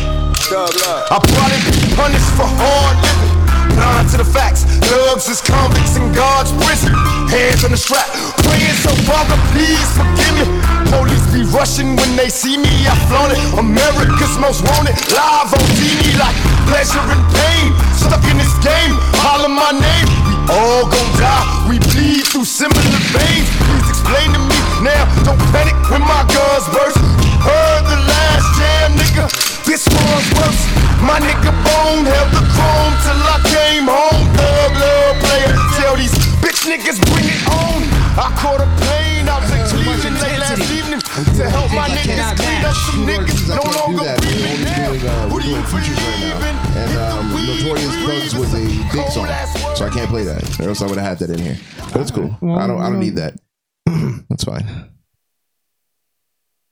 Thug life. I probably be punished for hard living. Nine to to the facts. Thugs is convicts in God's prison. Hands on the strap. Praying so Father, please forgive me. Police be rushing when they see me. I flaunt it. America's most wanted. Live on TV like pleasure and pain. Stuck in this game. Holler my name. We all gon' die. We bleed through similar veins. Please explain to me now. Don't panic when my guns burst. Heard the last jam, nigga. This one's worse. My nigga Bone held the chrome till I came home. Thug love player. Tell these bitch niggas bring it on. I caught a plane out to Cleveland late last evening to help my niggas clean up some niggas no longer breathing now. we're doing features right now. And um, Notorious Thugs was a big song. So I can't play that. Or else I would have had that in here. But it's cool. I don't I don't need that. [CLEARS THROAT] That's fine.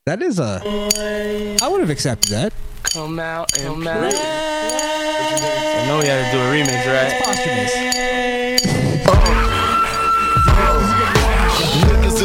That is a. I would have accepted that. Come out and come out. I know we had to do a remix, right?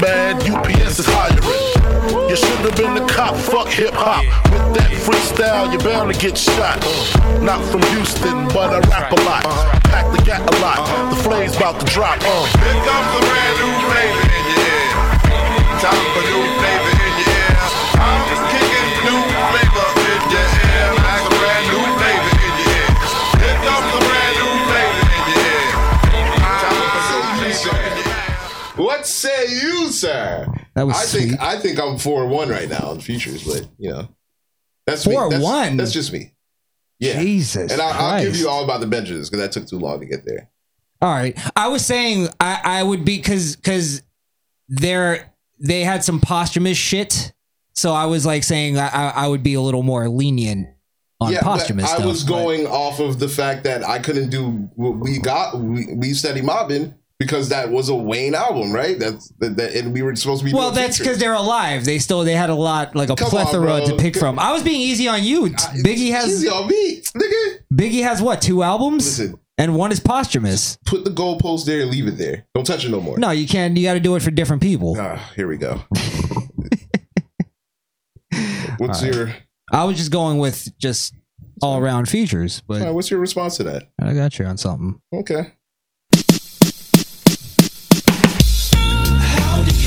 mad, UPS is hiring. You should have been the cop, fuck hip hop. With that freestyle, you're bound to get shot. Not from Houston, but I rap a lot. Pack the gat a lot. The flame's about to drop. Uh. Here comes the brand new flavor What say you, sir? That was I think. I think I'm four one right now on features, but you know, that's me. That's- 4-1? That's just me. Yeah, Jesus And I, I'll give you all about the benches because that took too long to get there. All right. I was saying I, I would be because because they're they had some posthumous shit. So I was like saying I, I I would be a little more lenient on yeah, posthumous I stuff. was going off of the fact that I couldn't do what we got. We, we steady mobbing because that was a Wayne album, right? That's that, that and we were supposed to be. well, that's because they're alive. They still they had a lot like a Come plethora bro. to pick from. I was being easy on you. Biggie has easy on me, nigga. Biggie has what two albums? Listen, and one is posthumous. Put the goalpost there and leave it there. Don't touch it no more. No, you can't. You got to do it for different people. Ah, here we go. [LAUGHS] What's right. your I was just going with just all around features, but right, what's your response to that? I got you on something. Okay.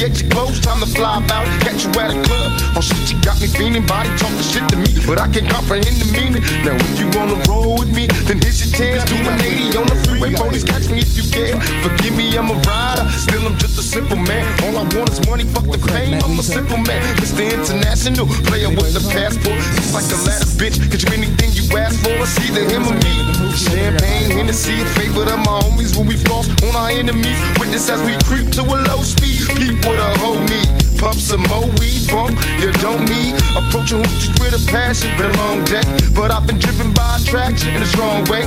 alleviate your clothes, time to fly about. Catch you at a club, oh shit, you got me feeling. Body talking shit to me, but I can't comprehend the meaning. Now if you wanna roll with me, then here's your chance. Do an 80 on the freeway, police catch me if you can. Forgive me, I'm a rider, still I'm just a simple man. All I want is money, fuck the fame. I'm a simple man, Mr. International, player with the passport. It's like a ladder, bitch. Cause you anything you ask for, it's either him or me. Champagne, Hennessy, favorite of my homies when we floss on our enemies. Witness as we creep to a low speed. Peep with a whole need. Pump some more weed, bump, you don't need. Approaching hoochies with a passion, been a long day. But I've been driven by attraction in a strong way.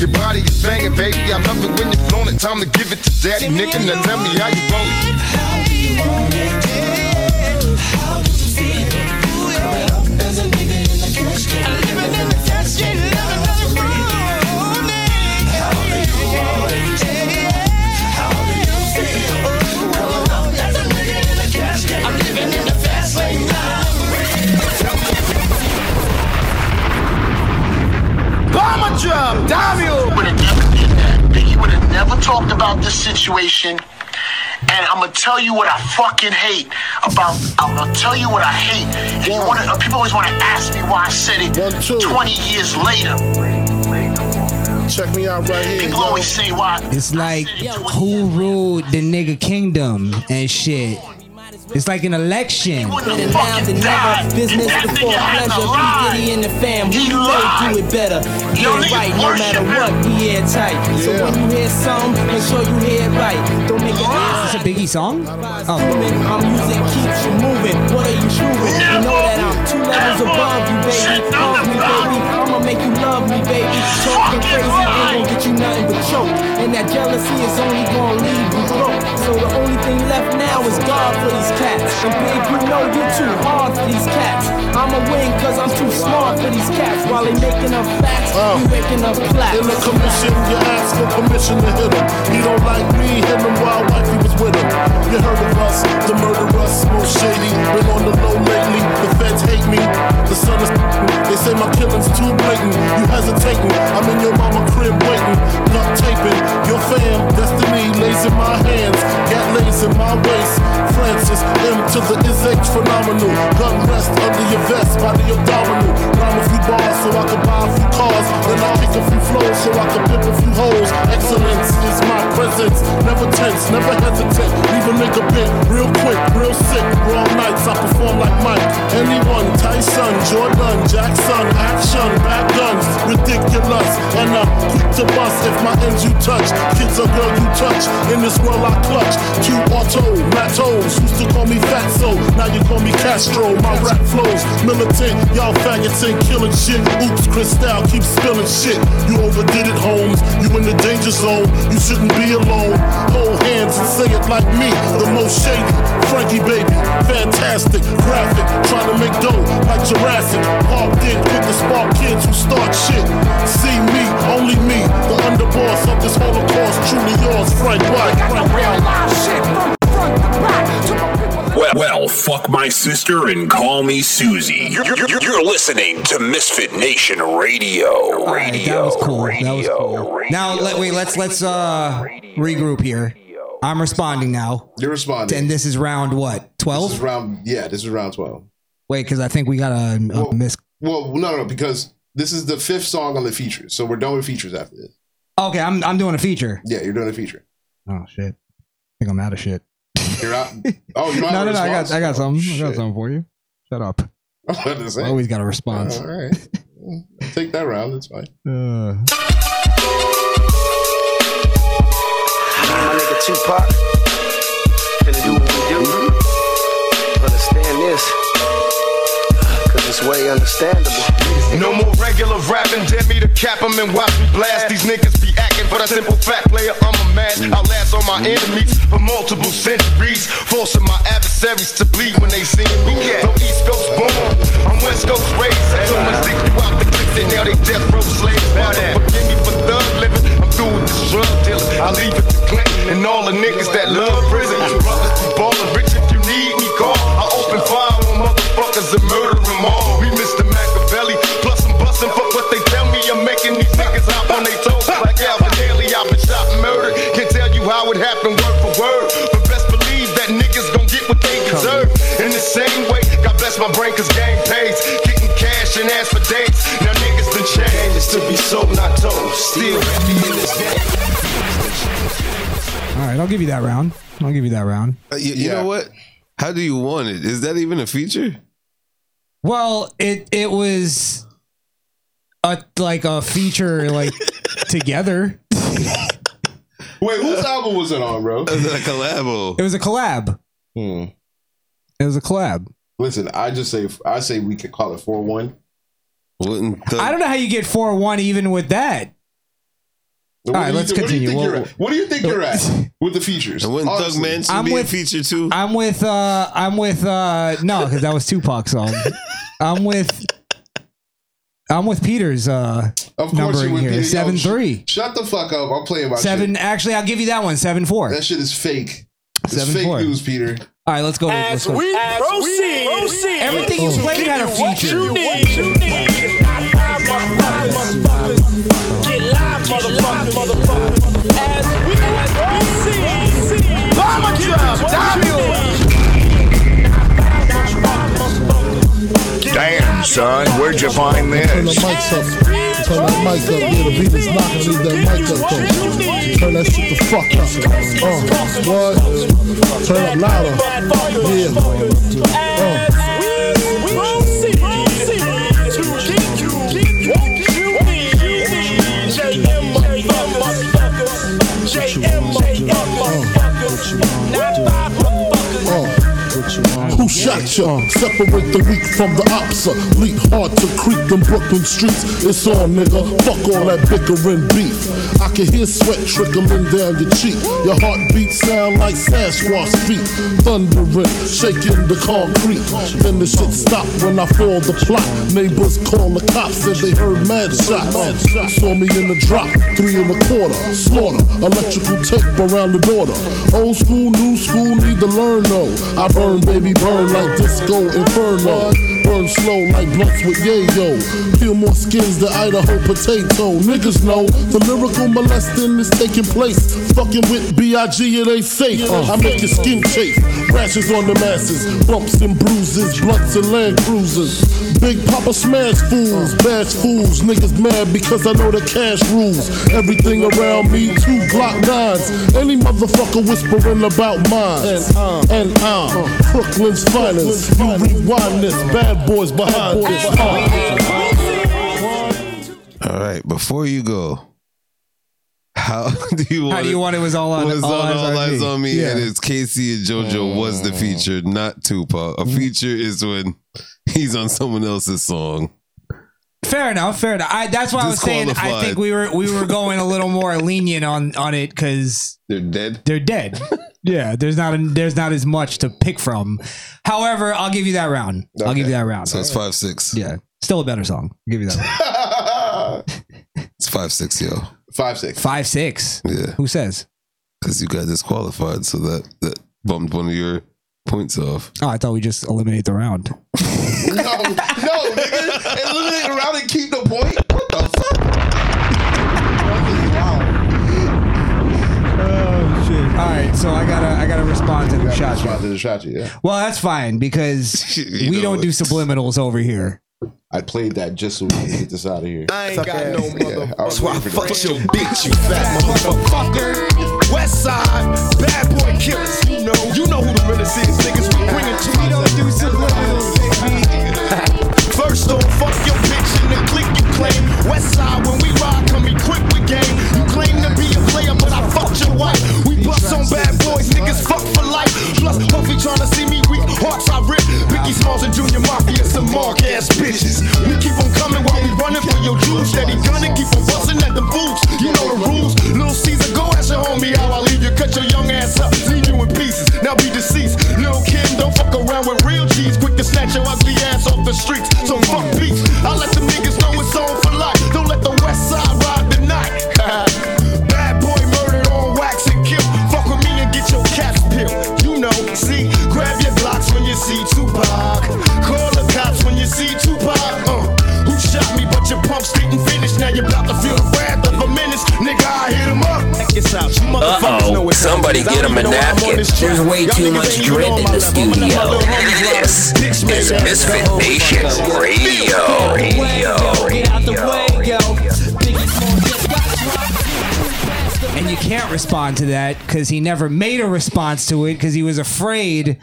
Your body is banging, baby. I love it when you're it. Time to give it to daddy, nigga. Now tell me how you want it. Bomber drop, damn you! Would have never did that. Biggie would have never talked about this situation. And I'm gonna tell you what I fucking hate about. I'm gonna tell you what I hate. And you wanna, uh, people always wanna ask me why I said it 20 years later. Check me out right here. People yo. always say why. It's like who ruled the nigga kingdom and shit. It's like an election. Better now than never. Business before pleasure. P. Diddy and the fam, we really do it better. Yeah, right, no matter what, we airtight. So when you hear something, make sure you hear it right. Don't make it Is this a Biggie song? Oh. My music keeps you moving. What are you shooting? You know that I'm two levels above you, baby. Love me, baby. I'ma make you love me, baby. Talking crazy ain't gonna get you nothing but choke. And that jealousy is only gonna leave you broke. So the only thing left now is God for these cats. And babe, you know you're too hard for these cats. I'ma win cause I'm too smart for these cats. While they making up facts, you making up plaques. In the commission, you ask for permission to hit him. He don't like me, hit him while wifey was with him. You heard of us, the murderers, most shady. Been on the low lately, the feds hate me. The sun is [LAUGHS] they say my killing's too blatant. You hesitating, I'm in your mama crib waiting. Not taping, your fam, destiny lays in my hands. Gat lays in my waist. Francis, M to the is H phenomenal. Gun rest under your vest, body abdominal. Rhyme a few bars so I can buy a few cars. Then I kick a few flows so I can pimp a few hoes. Excellence is my presence. Never tense, never hesitate. Leave a bit real quick, real sick. Raw nights, I perform like Mike. Anyone, Tyson, Jordan, Jackson, action, back guns, ridiculous. And I'm quick to bust if my ends you touch. Kids a girl you touch. In this world I clutch. Two auto, matos. Used to call me Fatso, now you call me Castro. My rap flows militant, y'all faggots ain't killing shit. Oops, Cristal keep spilling shit. You overdid it, Holmes. You in the danger zone. You shouldn't be alone. Hold hands and say it like me. The most shady, Frankie baby, fantastic, graphic. Trying to make dough like Jurassic. Parked in with the spark kids who start shit. See me, only me, the underboss of this Holocaust. Truly yours, Frank White. Real live fuck my sister and call me Susie. You're, you're, you're listening to Misfit Nation Radio. Radio. that was cool. That was cool. Now let wait. Let's let's uh regroup here. I'm responding now. You're responding. And this is round what? Twelve. This Twelve. is round. Yeah, this is round twelve. Wait, because I think we got a, a miss. Well, no, no, because this is the fifth song on the features, so we're done with features after this. Okay, I'm I'm doing a feature. Yeah, you're doing a feature. Oh shit. I think I'm out of shit. You're out. Oh, you [LAUGHS] don't no, have no, a no. I got? I got something. I got something for you. Shut up. [LAUGHS] I was about to say. Always got a response. All right. Take that round. That's fine. [LAUGHS] Uh, My nigga Tupac. Finna do what we do. Understand this. Cause it's way understandable. No more regular rapping, dare me to cap 'em and watch me blast. These niggas be acting for the simple fact, player, I'm a man. I'll last on my enemies for multiple centuries, forcing my adversaries to bleed when they see me. No East Coast born, I'm West Coast raised. So much dick you out the clips, and now they death row slaves. Mother, forgive me for thug living, I'm through with this drug dealing. I leave it to Clinton and all the niggas that love prison. Brothers be ballin', rich if you need me, call. I open fire on motherfuckers and murder them all. We Mr. Machiavelli, plus I'm bustin' fuck what they tell me. I'm making these niggas hop on they toes like Alvin Ailey. I've been shot and murdered. Can't tell you how it happened word for word, but best believe that niggas gon' get what they deserve. In the same way, God bless my brain cause game pays. Getting cash and ask for dates. Now niggas done changed to be sold, not told. Still happy in this game. all right, I'll give you that round. I'll give you that round. Uh, you, you know what? How do you want it? Is that even a feature? Well, it it was a like a feature like [LAUGHS] together. Wait, whose album was it on, bro? It was a collabo. It was a collab. Hmm. It was a collab. Listen, I just say I say we could call it four one. Wouldn't I don't know how you get four one even with that. What All right, let's think- what do you continue. think We'll- at? What do you think you're at [LAUGHS] with the features? And wouldn't Thug Mansion I'm be with- a feature too? I'm with uh I'm with uh no, because that was Tupac's song. [LAUGHS] I'm with I'm with Peter's uh Of course, numbering you would here. Yo, Seven sh- three. Shut the fuck up! I'm playing my Seven actually I'll give you that one. Seven four. That shit is fake. It's Seven fake four. news, Peter. All right, let's go. Let's go. proceed, proceed. Everything you played had a feature. Damn, son, where'd you find this? Turn that mic up, yeah, the beat is knocking, leave that mic up though. Turn that shit the fuck up. Uh, what? Turn up louder. Yeah. Uh. Separate the weak from the opsa. Leap hard to creep them Brooklyn streets. It's on, nigga. Fuck all that bickering beef. I can hear sweat trickling down your cheek. Your heartbeat sound like Sasquatch feet. Thundering, shaking the concrete. Then the shit stop when I fall the plot. Neighbors call the cops and they heard mad shots. Saw me in the drop, three and a quarter. Slaughter, electrical tape around the border. Old school, new school, need to learn though. I burn, baby, burn like disco inferno. Burn slow like blunts with yayo. Peel more skins than Idaho potato. Niggas know the lyrical molesting is taking place. Fucking with B.I.G. it ain't safe. I make your skin chafe. Rashes on the masses. Bumps and bruises. Blunts and land cruisers. Big Poppa smash fools. Bash fools. Niggas mad because I know the cash rules. Everything around me, two Glock nines. Any motherfucker whispering about mine. And uh. I'm uh, Brooklyn's finest. You rewind this. Bad boys behind this. Ah. All right, before you go, how [LAUGHS] do you want How do you want it was all on- was all on eyes all on eyes me? on me? Yeah. And it's K-Ci and JoJo was the mm. feature, not Tupac. A mm. feature is when he's on someone else's song. Fair enough, fair enough. I, that's why I was saying I think we were we were going a little more lenient on on it because they're dead. They're dead. [LAUGHS] yeah, there's not a, there's not as much to pick from. However, I'll give you that round. I'll give you that round. So it's five six. Yeah, still a better song. I'll give you that. Round. [LAUGHS] It's five six, yo. Five six. Five six. Yeah. Who says? Because you got disqualified, so that that bumped one of your points off. Oh, I thought we just eliminate the round. [LAUGHS] no, no, nigga. Eliminate around and keep the point. What the fuck? Oh shit! All right, so I gotta I gotta respond to the shot. Respond to the shot, yeah. Well, that's fine because [LAUGHS] we don't do subliminals over here. I played that just so we can get this out of here. I ain't got no mother. I was That's why I waiting for fuck that. your bitch, you fat motherfucker. West side, bad boy killers. You know who the realest is, niggas. We to. We don't do subliminals, baby. First off, fuck your bitch and the clique you claim. West side, when we ride, come equipped with game. You claim to be a player, but I fucked your wife. We bust on bad boys, niggas fuck for life. Plus, Puffy tryna see me weak, hearts I rip. Biggie Smalls and Junior Mafia, some mark ass bitches. We keep on coming while we running for your jewels. Steady gunning, keep on busting at the boots. You know the rules. Little Caesar, go ask your homie how I leave you. Cut your young ass up, you in pieces. Now be deceased. Lil Kim, don't fuck around with real cheese. Quick to snatch your ugly ass off the streets. So fuck peace. I let them niggas know it's on for life. Don't let the west side ride the night. [LAUGHS] Bad boy murdered on wax and kill. Fuck with me and get your caps peeled. You know, see, grab your blocks when you see Tupac. Call the cops when you see Tupac. Uh, who shot me? But your pumps didn't finish. Now you're about to feel the wrath of a menace. Nigga, I hit him up. Check this out. You motherfuckers know Uh-oh, it's somebody get him a even know I'm on napkin. There's way Y'all too much ain't dread in the level. I'ma let my studio. little homies ride This is Misfit. Nation Radio. Radio. Get out the way, yo. Biggie Smalls just got And you can't respond to that because he never made a response to it because he was afraid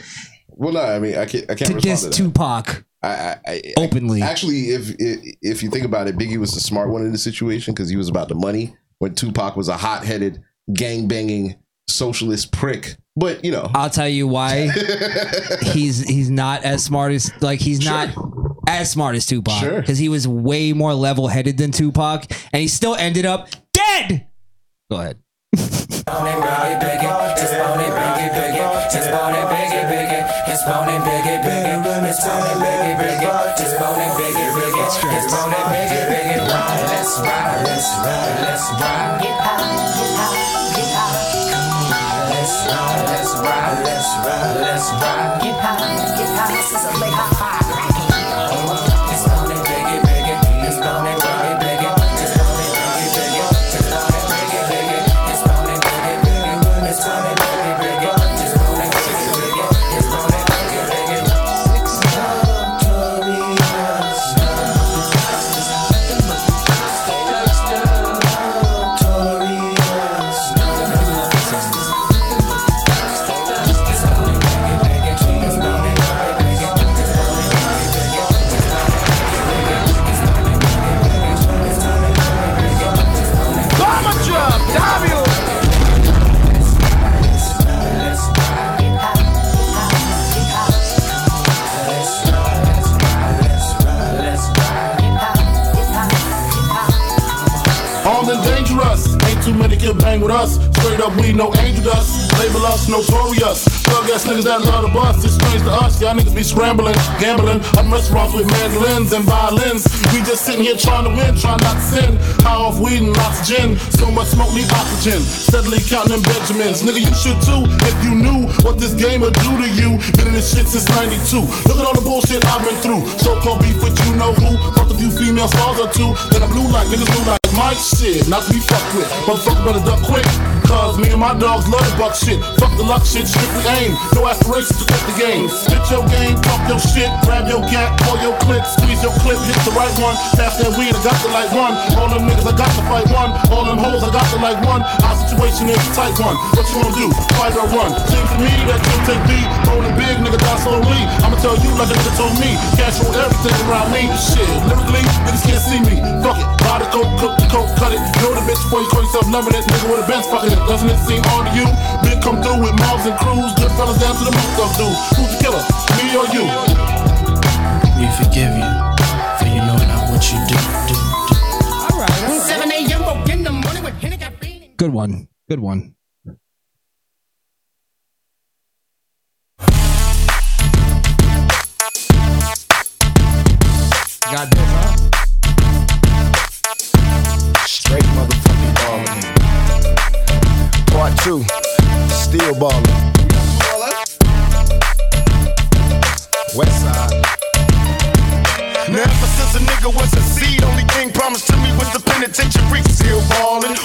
Well, no, I mean, I can't. I can't to respond diss to that. Tupac. I, I, I, Openly. Actually, if if if you think about it, Biggie was the smart one in the situation because he was about the money when Tupac was a hot headed, gang banging socialist prick. But you know, I'll tell you why [LAUGHS] he's he's not as smart as like he's sure. not as smart as Tupac because sure. he was way more level headed than Tupac, and he still ended up dead. Go ahead. It's ride, let's ride, let's ride. Get high, get high, get high. Come on, let's ride, let's ride, let's ride, let's ride. Get high, get high. This is a late high. Label us notorious. Thug ass niggas that love the bus. It's strange to us. Y'all niggas be scrambling, gambling. Up restaurants with mandolins and violins. We just sitting here trying to win, trying not to sin. Off weed and gin. So much smoke need oxygen. Steadily counting Benjamins. Nigga, you should too if you knew what this game would do to you. Been in this shit since 92. Look at all the bullshit I've been through. So called beef with you know who. Fucked a few female stars or two. Then I blew like niggas blue like my shit. Not to be fucked with. Motherfucker better duck quick. Cause me and my dogs love the buck shit. Fuck the luck shit, strictly aim. No aspirations to quit the game. Spit your game, talk your shit, grab your gat, pull your clip, squeeze your clip, hit the right one. Pass that weed, I got the like one. All them niggas, I got to fight one. All them hoes, I got to like one. Our situation is a tight one. What you gonna do? Fight or run? Seems to me that you take D, rolling big, nigga die slowly. I'ma tell you like a nigga told me. Cash roll everything around me. Shit, lyrically, niggas can't see me. Fuck it, buy the coke, cook the coke, cut it. Know the bitch before you call yourself number that nigga with a bench fucking it. Doesn't it seem odd to you? Big come through with mobs and crews, good fellas down to the moot duck dude. Who's the killer? Me or you? We forgive you, Good one. Good one. Got this, huh? Straight motherfucking ballin'. Part two, still ballin'. West side. Now ever since a nigga was a seed, only thing promised to me was the penitentiary. Still ballin',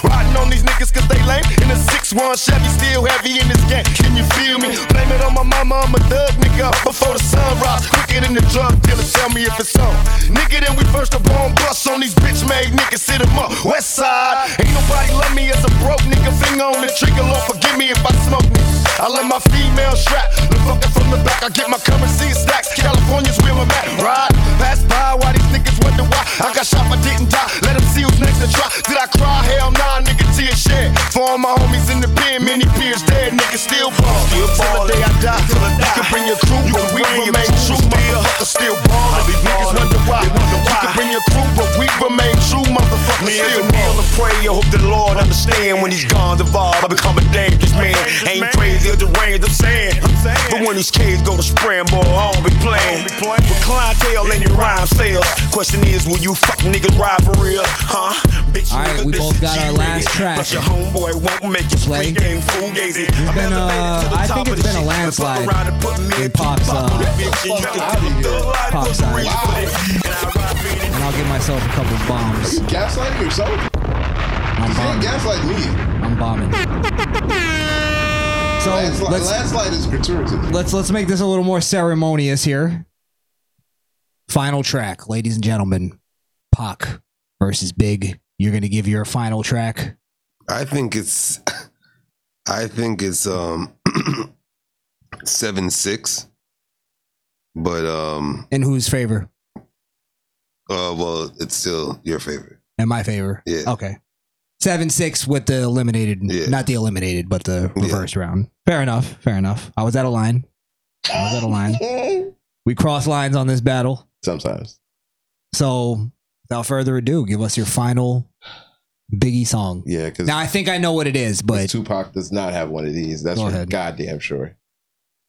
on these niggas cause they lame. In a 6-1 Chevy, still heavy in this game. Can you feel me? Blame it on my mama, I'm a thug nigga. Before the sun rise, quicker than the drug dealer. Tell me if it's on. Nigga, then we first up on bus on these bitch made niggas. Sit 'em up, west side. Ain't nobody love me as a broke nigga. Finger on the trigger, Lord, forgive me if I smoke me. I let my female strap. The fucker from the back, I get my currency in stacks. California's where I'm at. Ride, pass by, why these niggas wonder why I got shot, but didn't die. Let them see who's next to try. Did I cry? Hell nah, nigga, tears shed. For all my homies in the pen, many peers dead, niggas still ball. Still ball. Till the day I die. Till I die. You can bring your crew, but we remain true. Motherfucker still ball. These niggas wonder why. You can bring your crew, but we remain true. Motherfucker Me still and kneel and pray, I hope the Lord understand when he's gone evolve. I become a dangerous man. Ain't crazy or deranged, I'm saying. But when these kids go to spraying, boy, I don't be playing. With clientele and your rhyme sales. Question is, will you fuck niggas ride for real? Huh? Bitch, All right, we both got our last track. But your homeboy won't make you play game fugazi. It's been uh, I think it's been a landslide in Pac's uh, Pac's side. And I'll give myself a couple bombs. Gaslighting yourself? I'm You can't bombing. gaslight me. I'm bombing. So Landslide, let's landslide is gratuitous. let's let's make this a little more ceremonious here. Final track, ladies and gentlemen. Pac versus Big. You're gonna give your final track. I think it's I think it's um [CLEARS THROAT] seven six. But um In whose favor? Uh well it's still your favorite. In my favor. Yeah. Okay. Seven six with the eliminated, not the eliminated, but the reverse round. Fair enough. Fair enough. I was out of line. I was out of line. [LAUGHS] We cross lines on this battle. Sometimes. So, without further ado, give us your final Biggie song. Yeah, because Now I think I know what it is, but Tupac does not have one of these. That's for goddamn sure.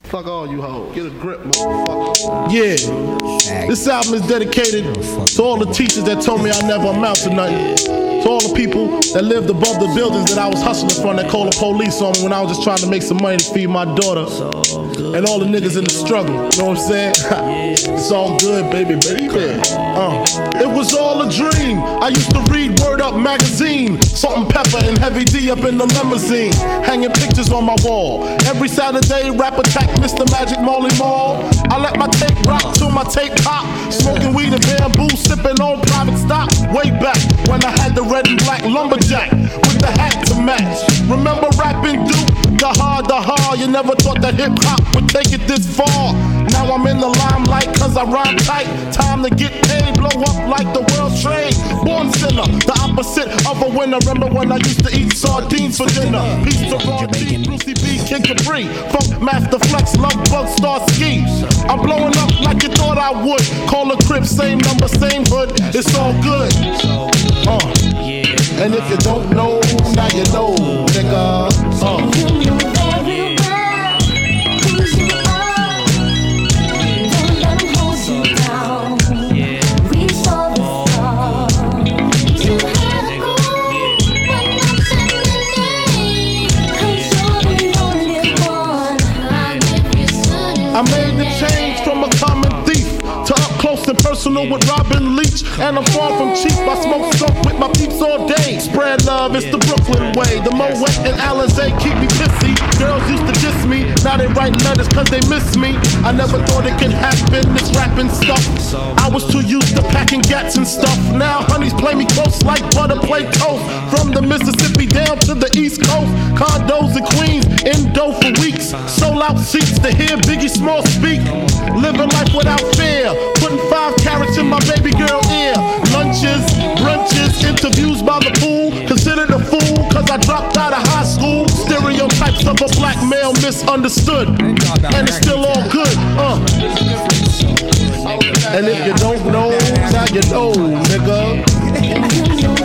Fuck all you hoes. Get a grip, motherfucker. Yeah. This album is dedicated to all the teachers that told me I never amount to nothing. To all the people that lived above the buildings that I was hustling from that called the police on me when I was just trying to make some money to feed my daughter. And all the niggas in the struggle. You know what I'm saying? [LAUGHS] it's all good, baby, baby. Uh, it was all a dream. I used to read Word Up magazine. Salt-N-Pepa and Heavy D up in the limousine. Hanging pictures on my wall. Every Saturday, rap attack Mr. Magic Marley Marl. I let my tape rock till my tape pop. Smoking weed and bamboo, sipping on private stock. Way back when I had the red and black lumberjack with the hat to match. Remember Rappin' Duke? The hard, the hard. You never thought that hip hop would take it this far. Now I'm in the limelight cause I rhyme tight. Time to get paid, blow up like the world's trade. Born sinner, the opposite of a winner. Remember when I used to eat sardines for dinner? Piece to Ron G, Brucey B, Kid Capri, Funkmaster Flex, Love Bug, Star Ski. I'm blowing up like you thought I would. Call a crib, same number, same hood. It's all good. Uh. And if you don't know, now you roll with Robin Leach, and I'm far from cheap. I smoke stuff with my peeps all day. Spread love, it's the Brooklyn way. The Moet and Alizé keep me pissing. Girls used to diss me. Now they write letters cause they miss me. I never thought it could happen, this rapping stuff. I was too used to packing gats and stuff. Now honeys play me close like butter play coast. From the Mississippi down to the East Coast. Condos in Queens, in dough for weeks. Sold out seats to hear Biggie Small speak. Living life without fear. Putting five carrots in my baby girl ear. Lunches, brunches, interviews by the pool. Considered a misunderstood. And it's still all good. Uh. And if you don't know, now you know, nigga.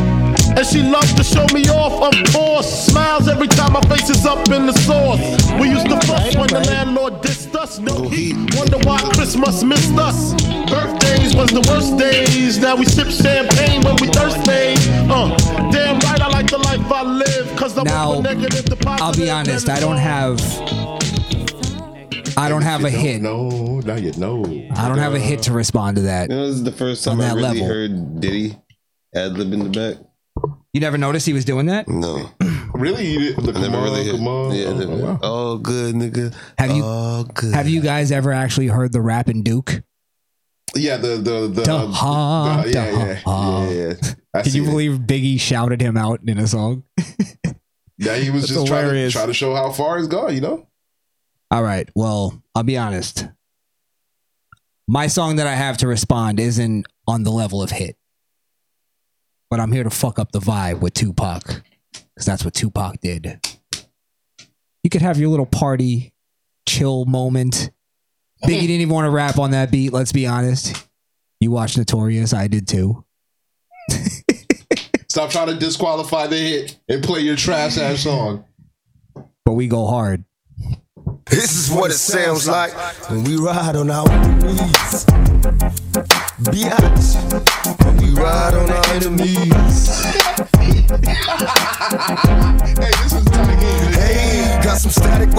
And she loves to show me off, of course. Smiles every time my face is up in the sauce. We used to fuss when the landlord dissed us. No heat. Wonder why Christmas missed us. Birthdays was the worst days. Now we sip champagne when we thirsty. Uh, damn right, I like the life I live. Cause I'm now, negative to positive. I'll be honest. I don't have. I don't have a hit. No, not yet. No. I don't have a hit to respond to that. You know, this is the first time I that really level. heard Diddy ad lib in the back. You never noticed he was doing that? No. [CLEARS THROAT] Really? You didn't? I never really heard. come on. Yeah, Oh, the- wow. oh, good nigga. Have you Oh, good. have you guys ever actually heard the Rappin' Duke? Yeah, the the the, Da ha, the- yeah, da yeah, ha. yeah, yeah. I Can see you it. believe Biggie shouted him out in a song? [LAUGHS] Yeah, he was That's just trying to, hilarious. try to show how far he's gone. You know. All right. Well, I'll be honest. My song that I have to respond isn't on the level of hit. But I'm here to fuck up the vibe with Tupac. Because that's what Tupac did. You could have your little party, chill moment. Biggie didn't even want to rap on that beat, let's be honest. You watched Notorious, I did too. [LAUGHS] Stop trying to disqualify the hit and play your trash ass song. But we go hard. This is what it sounds like when we ride on our enemies. Biatch. Ride on our enemies.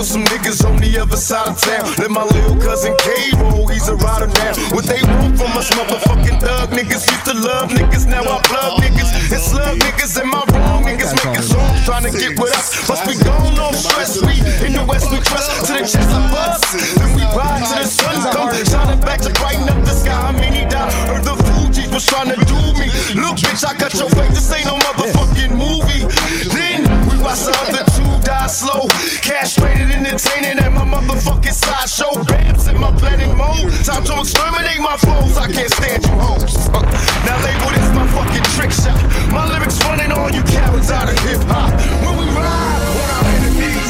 With some niggas on the other side of town. Let my little cousin K roll, he's a rider now. What they want from us, motherfucking thug niggas. Used to love niggas, now I plug niggas. It's slug niggas and my wrong niggas making songs trying to get with us. Must be gone, no stress. We in the west, we trust to the chest of us. Then we ride to the sun come, shining back to brighten up the sky. I mean, he died. Heard the Fugees was trying to do me. Look, bitch, I got your face. This ain't no motherfucking movie. Then we watch two die slow. Castrated, entertaining at my motherfucking sideshow. Bams in my planet mode. Time to exterminate my foes. I can't stand you hoes. Uh, now label this my fucking trick shot. My lyrics running all you cowards out of hip hop. When we ride. When our enemies.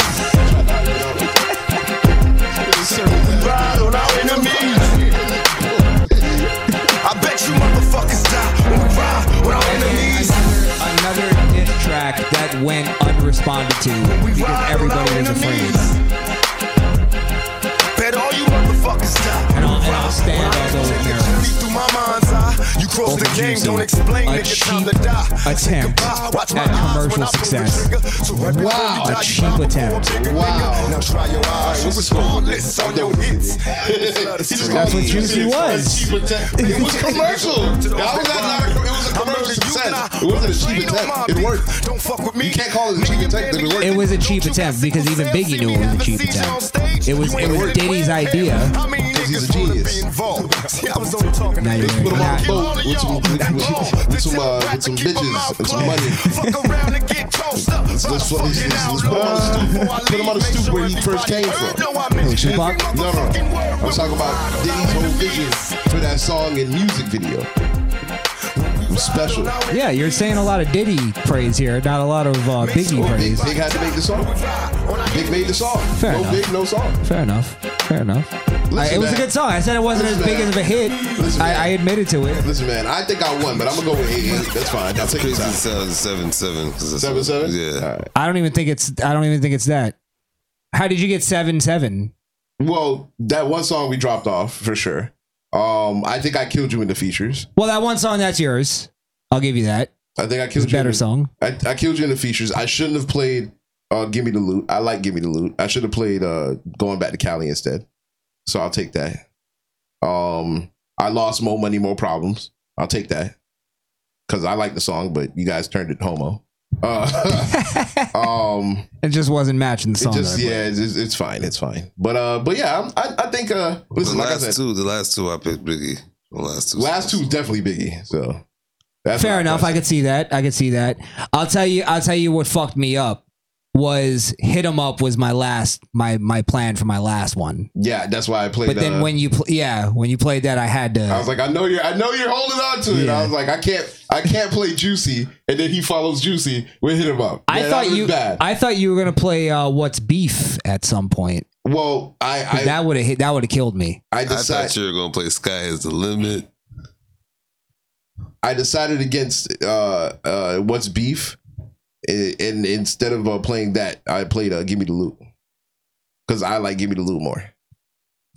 I bet you motherfuckers die when we ride on our enemies. Another diss track that went unresponded to because everybody was afraid. Bet all you motherfuckers die. Stand on those narratives. Through my mind's eye, you cross the game, don't explain, a nigga, time cheap to die. attempt Watch my at commercial when I pull the success. trigger. So right Wow. A cheap you attempt. pull a trigger, nigga. Now try your eyes, who was flawless on your hits. [LAUGHS] That's what Juicy was. It was commercial. That was not a, it was a commercial success. It wasn't a cheap attempt. It worked. Don't fuck with me. You can't call it a cheap attempt. It worked. It was a cheap attempt because even Biggie knew it was a cheap attempt. It was it was Diddy's idea. Because he's a genius. [LAUGHS] See, I was only talking Now you're Put him on a now, boat with some, with, with, with some, uh, with some bitches and some money. Fuck around and get tossed up. Let's, let's, let's, let's, let's put him on the stoop. Put him on the stoop where he first came from. Who, Tupac? No, no. I'm talking about Diddy's whole vision for that song and music video. Special. Yeah, you're saying a lot of Diddy praise here, not a lot of uh, Biggie Well, Big, praise. Big had to make the song. Big made the song. Fair no enough. Big, no song. Fair enough. Fair enough. I- it was a good song. I said it wasn't Listen, as big man. as a hit. Listen, I. I admitted to it. Listen, man, I think I won, but I'm gonna go with eight. eight. That's fine. I'll That's take crazy. the It time. sounds seven seven. Seven seven. Yeah. I don't even think it's. I don't even think it's that. How did you get seven seven? Well, that one song we dropped off for sure. Um, I think I killed you in the features. Well, that one song that's yours. I'll give you that. I think I killed you. better in the, song. I, I killed you in the features. I shouldn't have played uh, "Give Me the Loot." I like "Give Me the Loot." I should have played uh, "Going Back to Cali" instead. So I'll take that. Um, I lost more money, more problems. I'll take that because I like the song, but you guys turned it homo. Uh, [LAUGHS] um, It just wasn't matching the it song. just yeah, it's, it's- it's fine, it's fine. But uh, but yeah, I'm- I I think uh, The listen, like I last said, two, the last two I picked Biggie. The last two. last two is definitely Biggie. So that's Fair my enough. I could see that. I could see that. I'll tell you. I'll tell you what fucked me up was hit 'em up was my last my my plan for my last one. Yeah, that's why I played. That. But then uh, when you pl- yeah when you played that I had to. I was like, I know you're, I know you're holding on to it. Yeah. I was like, I can't, I can't play Juicy, and then he follows Juicy. We hit him up. I Yeah, thought that was you. bad. I thought you were gonna play uh, what's beef at some point. well, I, I, that would have hit. That would have killed me. I I decided, thought you were gonna play Sky is the limit. I decided against uh, uh, what's beef, and, and instead of uh, playing that, I played uh, Give Me the Loot because I like Give Me the Loot more.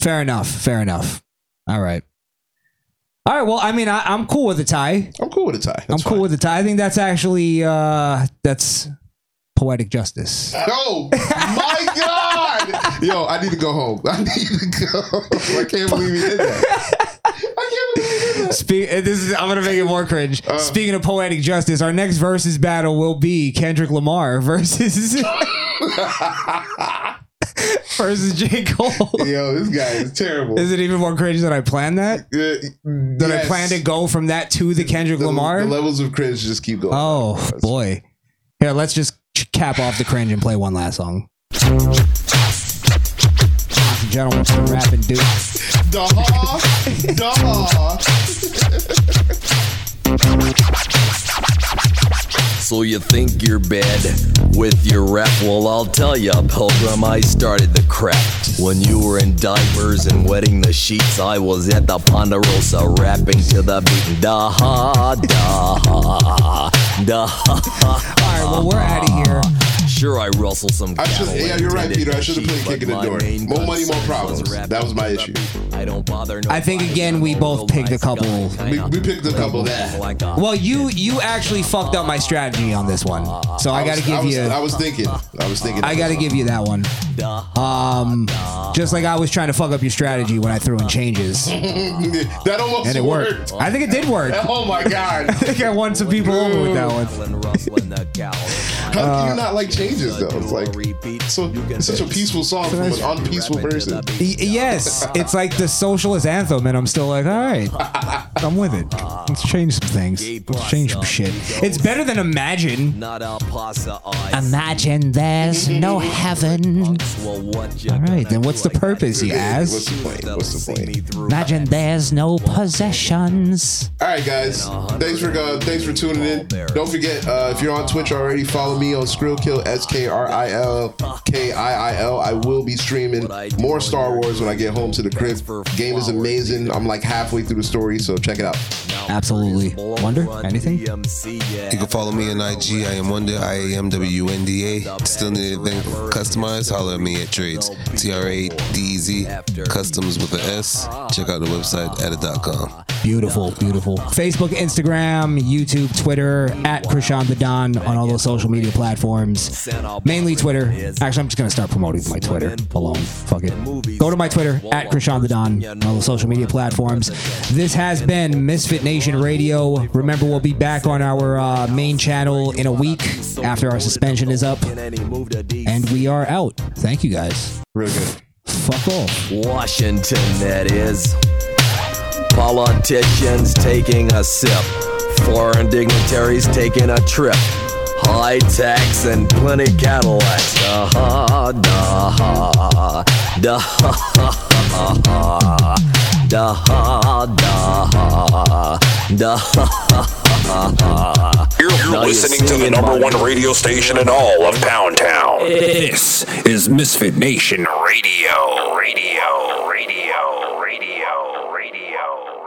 Fair enough. Fair enough. All right. All right. Well, I mean, I, I'm cool with a tie. I'm cool with a tie. I'm cool with a tie. I think that's actually uh that's poetic justice. Oh my [LAUGHS] god! Yo, I need to go home. [LAUGHS] I need to go. I can't believe he did that. I can't believe he did that. Speak, uh, this is I'm gonna make it more cringe. Uh. Speaking of poetic justice, our next versus battle will be Kendrick Lamar versus [LAUGHS] versus J Cole. Yo, this guy is terrible. Is it even more cringe that I planned that? Uh, that I yes. plan to go from that to the Kendrick The, Lamar? the levels of cringe just keep going. Oh boy. Here, let's just cap off the cringe and play one last song. Ladies and gentlemen, the rapping dude. Duh, So you think you're bad with your rap? Well, I'll tell ya, Pilgrim, I started the crap. When you were in diapers and wetting the sheets, I was at the Ponderosa rapping to the beat. Da ha, da ha, da ha. All right, well, we're out of here. Sure, I rustle some I should, yeah, you're right, Peter. I should have the played sheep, Kicking the Door. More money, more problems. That was my issue. I don't bother I think again we both picked a couple. We, we picked a couple that. Well, you you actually fucked up my strategy on this one, so I, got to give I was, you. I was thinking. I was thinking. I got to give you that one. Um, just like I was trying to fuck up your strategy when I threw in changes, and [LAUGHS] that almost it worked. I think it did work. [LAUGHS] Oh my god! [LAUGHS] I think I won some people over with that one. How Uh, can you not like changes though? It's like so. It's such a peaceful song from an unpeaceful person. Y- yes, [LAUGHS] it's like the socialist anthem, and I'm still like, all right, I'm with it. Let's change some things. Let's change some shit. It's better than Imagine. Imagine there's no heaven. All right, then what's the purpose, you ask? What's the point? What's the point? Imagine there's no possessions. All right, guys. Thanks for uh, thanks for tuning in. Don't forget uh, if you're on Twitch already, follow me on Skrillkill S K R I L K I I L. I will be streaming more Star Wars when I get home to the crib. Game is amazing. I'm like halfway through the story, so check it out. Absolutely. Wonder anything? You can follow me on IG. I am Wonder. I am W N D A. Still need anything customized? Holler at me at Trades. T R A D E Z. Customs with an S. Check out the website edit.com. Beautiful, beautiful. Facebook, Instagram, YouTube, Twitter, at Krishan the Don on all those social media platforms. Mainly Twitter. Actually, I'm just going to start promoting my Twitter alone. Fuck it. Go to my Twitter, at Krishan the Don on all the social media platforms. This has been Misfit Nation Radio. Remember, we'll be back on our uh, main channel in a week after our suspension is up. And we are out. Thank you guys. Real good. Fuck off. Washington, that is. Politicians taking a sip. Foreign dignitaries taking a trip. High tax and plenty Cadillacs. Da ha, da ha, da ha, da ha, da ha, You're, listening to the number one radio station in all of Pound Town. This is Misfit Nation Radio. Radio, radio, radio, radio.